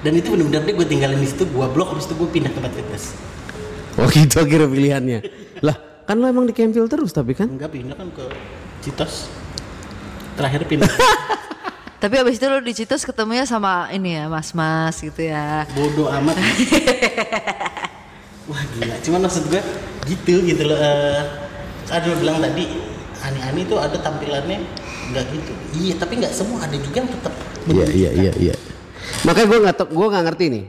B: dan itu benar-benar deh gue tinggalin di situ, gue blok, habis itu gue pindah ke tempat fitness.
A: Oh gitu akhirnya pilihannya. Lah kan lo emang di Campbell terus tapi kan?
B: Enggak pindah kan ke Citos. Terakhir pindah
D: Tapi abis itu lu di Citos ketemunya sama ini ya mas-mas gitu ya.
B: bodoh amat. Wah gila, cuman maksud gue gitu gitu loh. Eh, ada lo bilang tadi Ani-Ani tuh ada tampilannya nggak gitu. Iya, tapi nggak semua ada juga yang tetap
A: Iya iya iya iya. Makanya gue nggak gue nggak ngerti nih.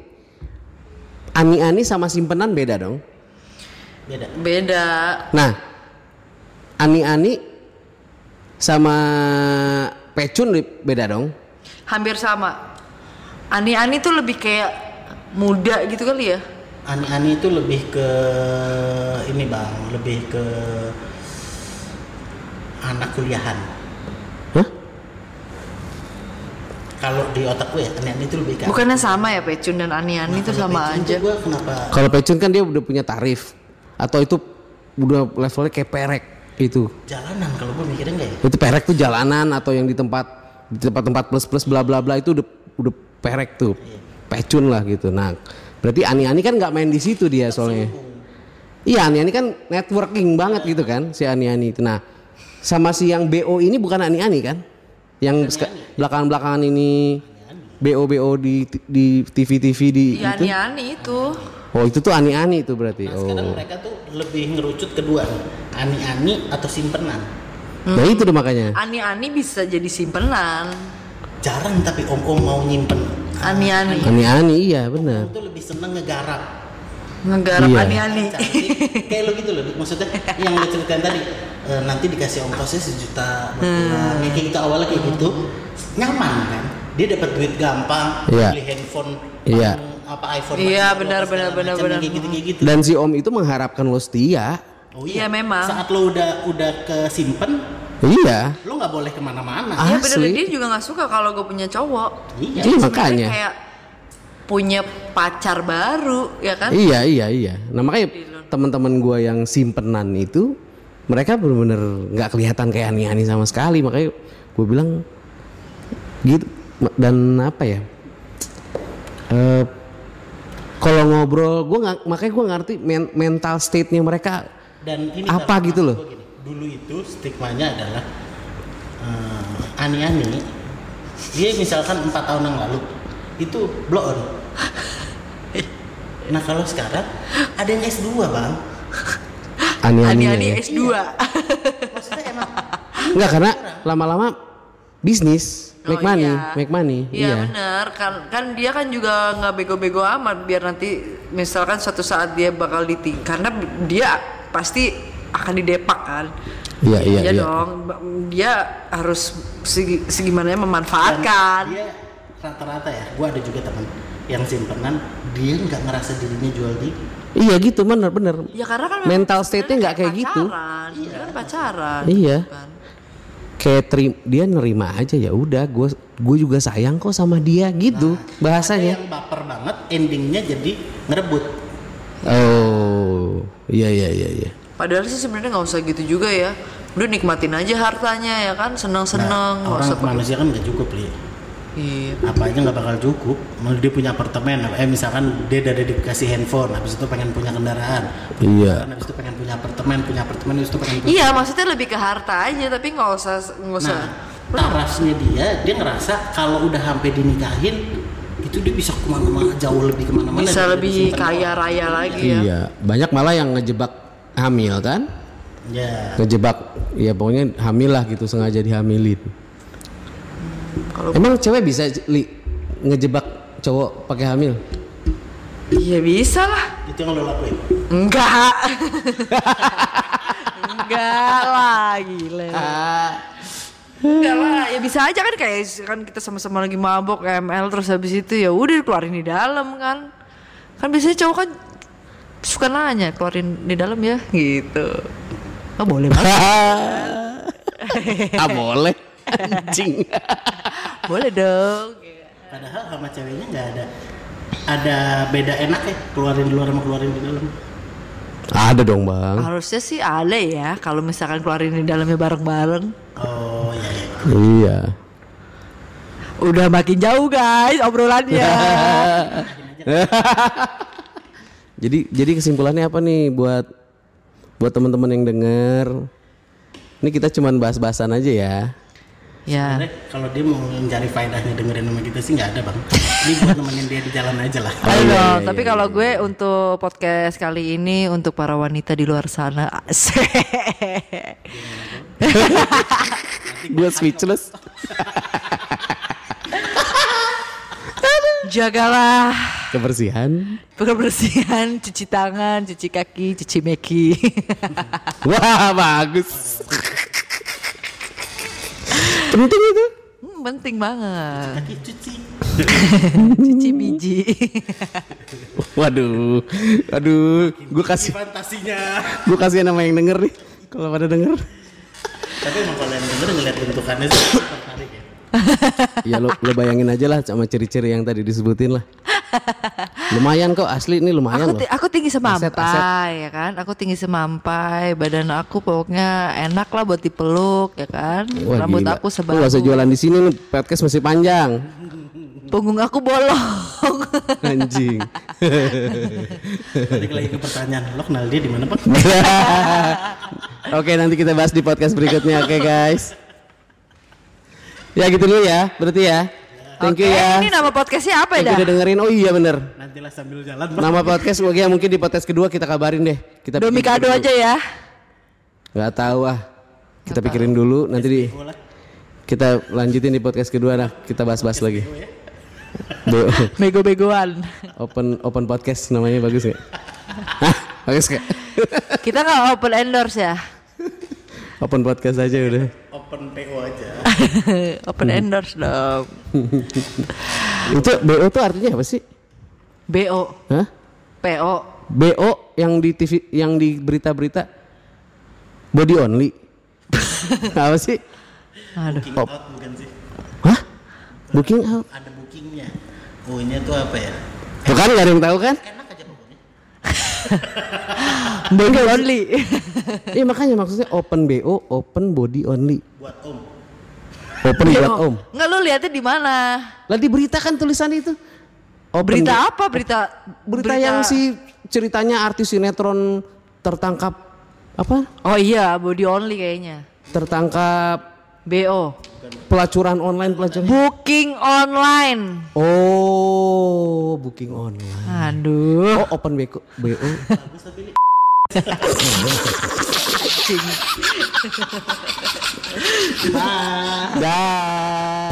A: Ani-ani sama simpenan beda dong.
B: beda.
D: Beda.
A: Nah, ani-ani sama pecun beda dong.
D: Hampir sama. Ani-ani tuh lebih kayak muda gitu kali ya.
B: Ani-Ani itu lebih ke ini bang, lebih ke anak kuliahan.
A: Hah?
B: Kalau di otak gue ya, Ani-Ani itu lebih ke
D: Bukannya sama ya Pecun dan Ani-ani itu sama aja.
B: Gue kenapa
A: Kalau pecun kan dia udah punya tarif atau itu udah levelnya kayak perek itu.
B: jalanan kalau gue mikirnya enggak ya?
A: Itu perek tuh jalanan atau yang di tempat di tempat-tempat plus-plus bla bla bla itu udah udah perek tuh. Pecun lah gitu. Nah, berarti ani-ani kan nggak main di situ dia soalnya. Iya, ani-ani kan networking banget gitu kan si ani-ani itu. Nah, sama si yang BO ini bukan ani-ani kan? Yang seka- belakangan-belakangan ini BO BO di di TV-TV di
D: Iya
A: itu.
D: Ani-ani itu.
A: Oh, itu tuh ani-ani itu berarti.
B: Nah, sekarang
A: Oh.
B: mereka tuh lebih ngerucut kedua ani-ani atau simpenan.
A: Nah, itu tuh makanya.
D: Ani-ani bisa jadi simpenan.
B: Jarang tapi om-om mau nyimpen.
D: Ani-ani.
A: Ani-ani iya benar.
B: Om tuh lebih seneng ngegarap.
D: Ngegarap
A: Iya.
D: ani-ani.
B: Kayak lo gitu loh, maksudnya yang lo ceritain tadi eh, nanti dikasih ongkosnya sejuta pulang. Ya, kayak gitu awalnya kayak gitu, nyaman kan? Dia dapat duit gampang,
A: Iya.
B: beli handphone,
A: Iya.
B: paling apa iPhone,
D: Iya, benar, benar, benar, benar.
B: kayak gitu gitu.
A: Dan si Om itu mengharapkan lo setia.
B: Oh
D: Iya, memang.
B: Saat lo udah udah kesimpen,
A: Iya.
B: lo nggak boleh ke mana-mana.
A: Ah.
D: Iya bener dia juga nggak suka kalau gue punya cowok.
B: Iya.
D: Jadi
A: Iya, makanya.
D: Kayak punya pacar baru ya kan?
A: Iya iya iya. Nah makanya teman-teman gua yang simpenan itu mereka benar-benar nggak kelihatan kayak ani-ani sama sekali. Makanya gue bilang gitu dan apa ya? Eh kalau ngobrol, gue nggak makanya gue ngerti men- mental state-nya mereka
B: Dan ini
A: Apa gitu loh?
B: gini, dulu itu stigmanya adalah eh, ani-ani dia misalkan empat tahun yang lalu itu blow on. Nah kalau sekarang ada yang S2 bang.
A: ani-ani.
D: Ani-ani
A: ya.
D: S2.
B: Maksudnya emang
A: Enggak karena lama-lama bisnis, make
D: Oh,
A: money,
D: iya.
A: make money.
D: Iya benar kan kan dia kan juga nggak bego-bego amat biar nanti misalkan suatu saat dia bakal diting karena dia pasti akan didepak kan.
A: Iya, iya, iya.
D: dong. Ba- Dia harus segi, segimananya
B: dan
D: memanfaatkan.
B: dia rata-rata ya. Gua ada juga teman yang simpenan dia nggak ngerasa dirinya jual diri.
A: Iya gitu bener bener.
D: Ya karena kan
A: Mental state-nya nggak kayak gitu.
D: pacaran. Dia kan pacaran.
A: Iya.
D: gitu kan.
A: Kayak terim, dia nerima aja ya udah gue gue juga sayang kok sama dia gitu
B: Ada
A: bahasanya.
B: yang baper banget, endingnya jadi ngerebut.
A: Oh iya iya iya iya.
D: Padahal sih sebenarnya nggak usah gitu juga ya. Udah nikmatin aja hartanya ya kan, seneng-seneng. nggak
B: orang
D: usah pakai-
B: manusia kan nggak cukup li
D: Iya.
B: apa aja nggak bakal cukup Mau dia punya apartemen eh misalkan dia dari dikasih handphone habis itu pengen punya kendaraan
A: Iya.
B: habis itu pengen punya apartemen punya apartemen habis itu pengen punya
D: Iya, maksudnya lebih ke harta aja, tapi nggak usah nggak usah.
B: nah tarafnya dia dia ngerasa kalau udah sampai dinikahin itu dia bisa ke mana-mana jauh lebih ke
D: mana-mana
B: bisa
D: lebih kaya raya lagi ya.
A: Iya banyak malah yang ngejebak hamil kan?
B: ya
A: Ngejebak ya pokoknya hamil lah gitu sengaja dihamilin.
D: Kalau
A: Emang cewek bisa li, ngejebak cowok pakai hamil?
D: iya bisa lah.
B: itu yang lo lakuin
D: Enggak. Enggak lah, gile. Enggak lah, ya bisa aja kan kayak kan kita sama-sama lagi mabok ML terus habis itu ya udah keluarin di dalam kan. Kan biasanya cowok kan suka nanya keluarin di dalam ya gitu. Oh boleh banget.
A: ah boleh. Anjing.
D: boleh dong.
B: Padahal sama ceweknya nggak ada ada beda enak ya keluarin di luar sama keluarin di dalam.
A: Ada dong bang.
D: Harusnya sih ada ya kalau misalkan keluarin di dalamnya bareng-bareng.
B: Oh iya iya.
A: Iya.
D: Udah makin jauh guys obrolannya.
A: jadi jadi kesimpulannya apa nih buat buat teman-teman yang denger? Ini kita cuman bahas-bahasan aja ya.
D: Ya.
B: Sebenarnya kalau dia mau mencari faedahnya dengerin sama kita sih nggak ada bang. Ini buat nemenin dia di jalan aja lah.
A: Oh,
D: Ayo
A: iya, iya,
D: tapi
A: iya,
D: kalau gue untuk podcast kali ini untuk para wanita di luar sana.
A: Gue speechless.
D: jagalah
A: Kebersihan.
D: kebersihan, cuci tangan, cuci kaki, cuci meki.
A: Wah bagus. Penting itu.
D: Hmm, penting banget.
B: Kaki cuci.
D: Cuci biji.
A: Waduh, aduh, gue kasih,
B: Fantasinya.
A: gue kasih nama yang denger nih. Kalau pada denger,
B: Tapi emang kalau yang denger ngeliat bentukannya sih tertarik ya.
A: ya lo, lo bayangin aja lah sama ciri-ciri yang tadi disebutin lah. Lumayan kok asli ini lumayan
D: Aku,
A: loh.
D: aku tinggi semampai
A: Aset,
D: ya kan. Aku tinggi semampai, badan aku pokoknya enak lah buat dipeluk ya kan.
A: Wah,
D: Rambut
A: gila.
D: aku sebagus.
A: gak usah jualan di sini nih, podcast masih panjang.
D: Punggung aku bolong.
A: Anjing.
B: Balik lagi ke pertanyaan, lo kenal dia di mana pak?
A: Oke, nanti kita bahas di podcast berikutnya, oke guys. Ya gitu dulu ya, berarti ya. Thank you
D: Oke,
A: ya.
D: Ini nama podcastnya apa ya?
A: udah dengerin. Oh iya bener.
B: Nantilah sambil jalan.
A: Nama podcast oke mungkin di podcast kedua kita kabarin deh. Kita
D: Domi
A: pikirin
D: kado
A: dulu.
D: aja ya.
A: Nggak tahu ah. Kita pikirin dulu nanti di kita lanjutin di podcast kedua nah kita bahas-bahas lagi. BO.
D: Bego-begoan.
A: open open podcast namanya bagus ya? Hah? bagus gak?
D: Kita nggak open endorse ya.
A: Open podcast aja udah.
B: Open PO aja.
D: open endorse dong.
A: Itu BO tuh artinya apa sih?
D: BO,
A: Hah?
D: PO.
A: BO yang di TV yang di berita-berita body only. apa sih?
D: Aduh.
B: Booking out bukan sih?
A: Hah? Booking out?
B: Ada bookingnya. O-nya tuh apa ya?
A: Tuh kan gak ada yang tahu kan?
B: Enak.
D: Body only.
A: Iya makanya maksudnya open BO, open body only.
B: Buat om.
A: Open buat om.
D: Nggak lu lihatnya di mana?
A: Lah di berita kan tulisan itu. Open
D: Berita
A: B-
D: apa? Berita
A: berita yang si ceritanya artis sinetron tertangkap apa?
D: Oh iya, body only kayaknya.
A: Tertangkap
D: BO.
A: pelacuran online pelacuran.
D: Booking online.
A: Oh, booking online.
D: Aduh.
A: Oh, open BO. BO.
B: Ini.
A: Dah.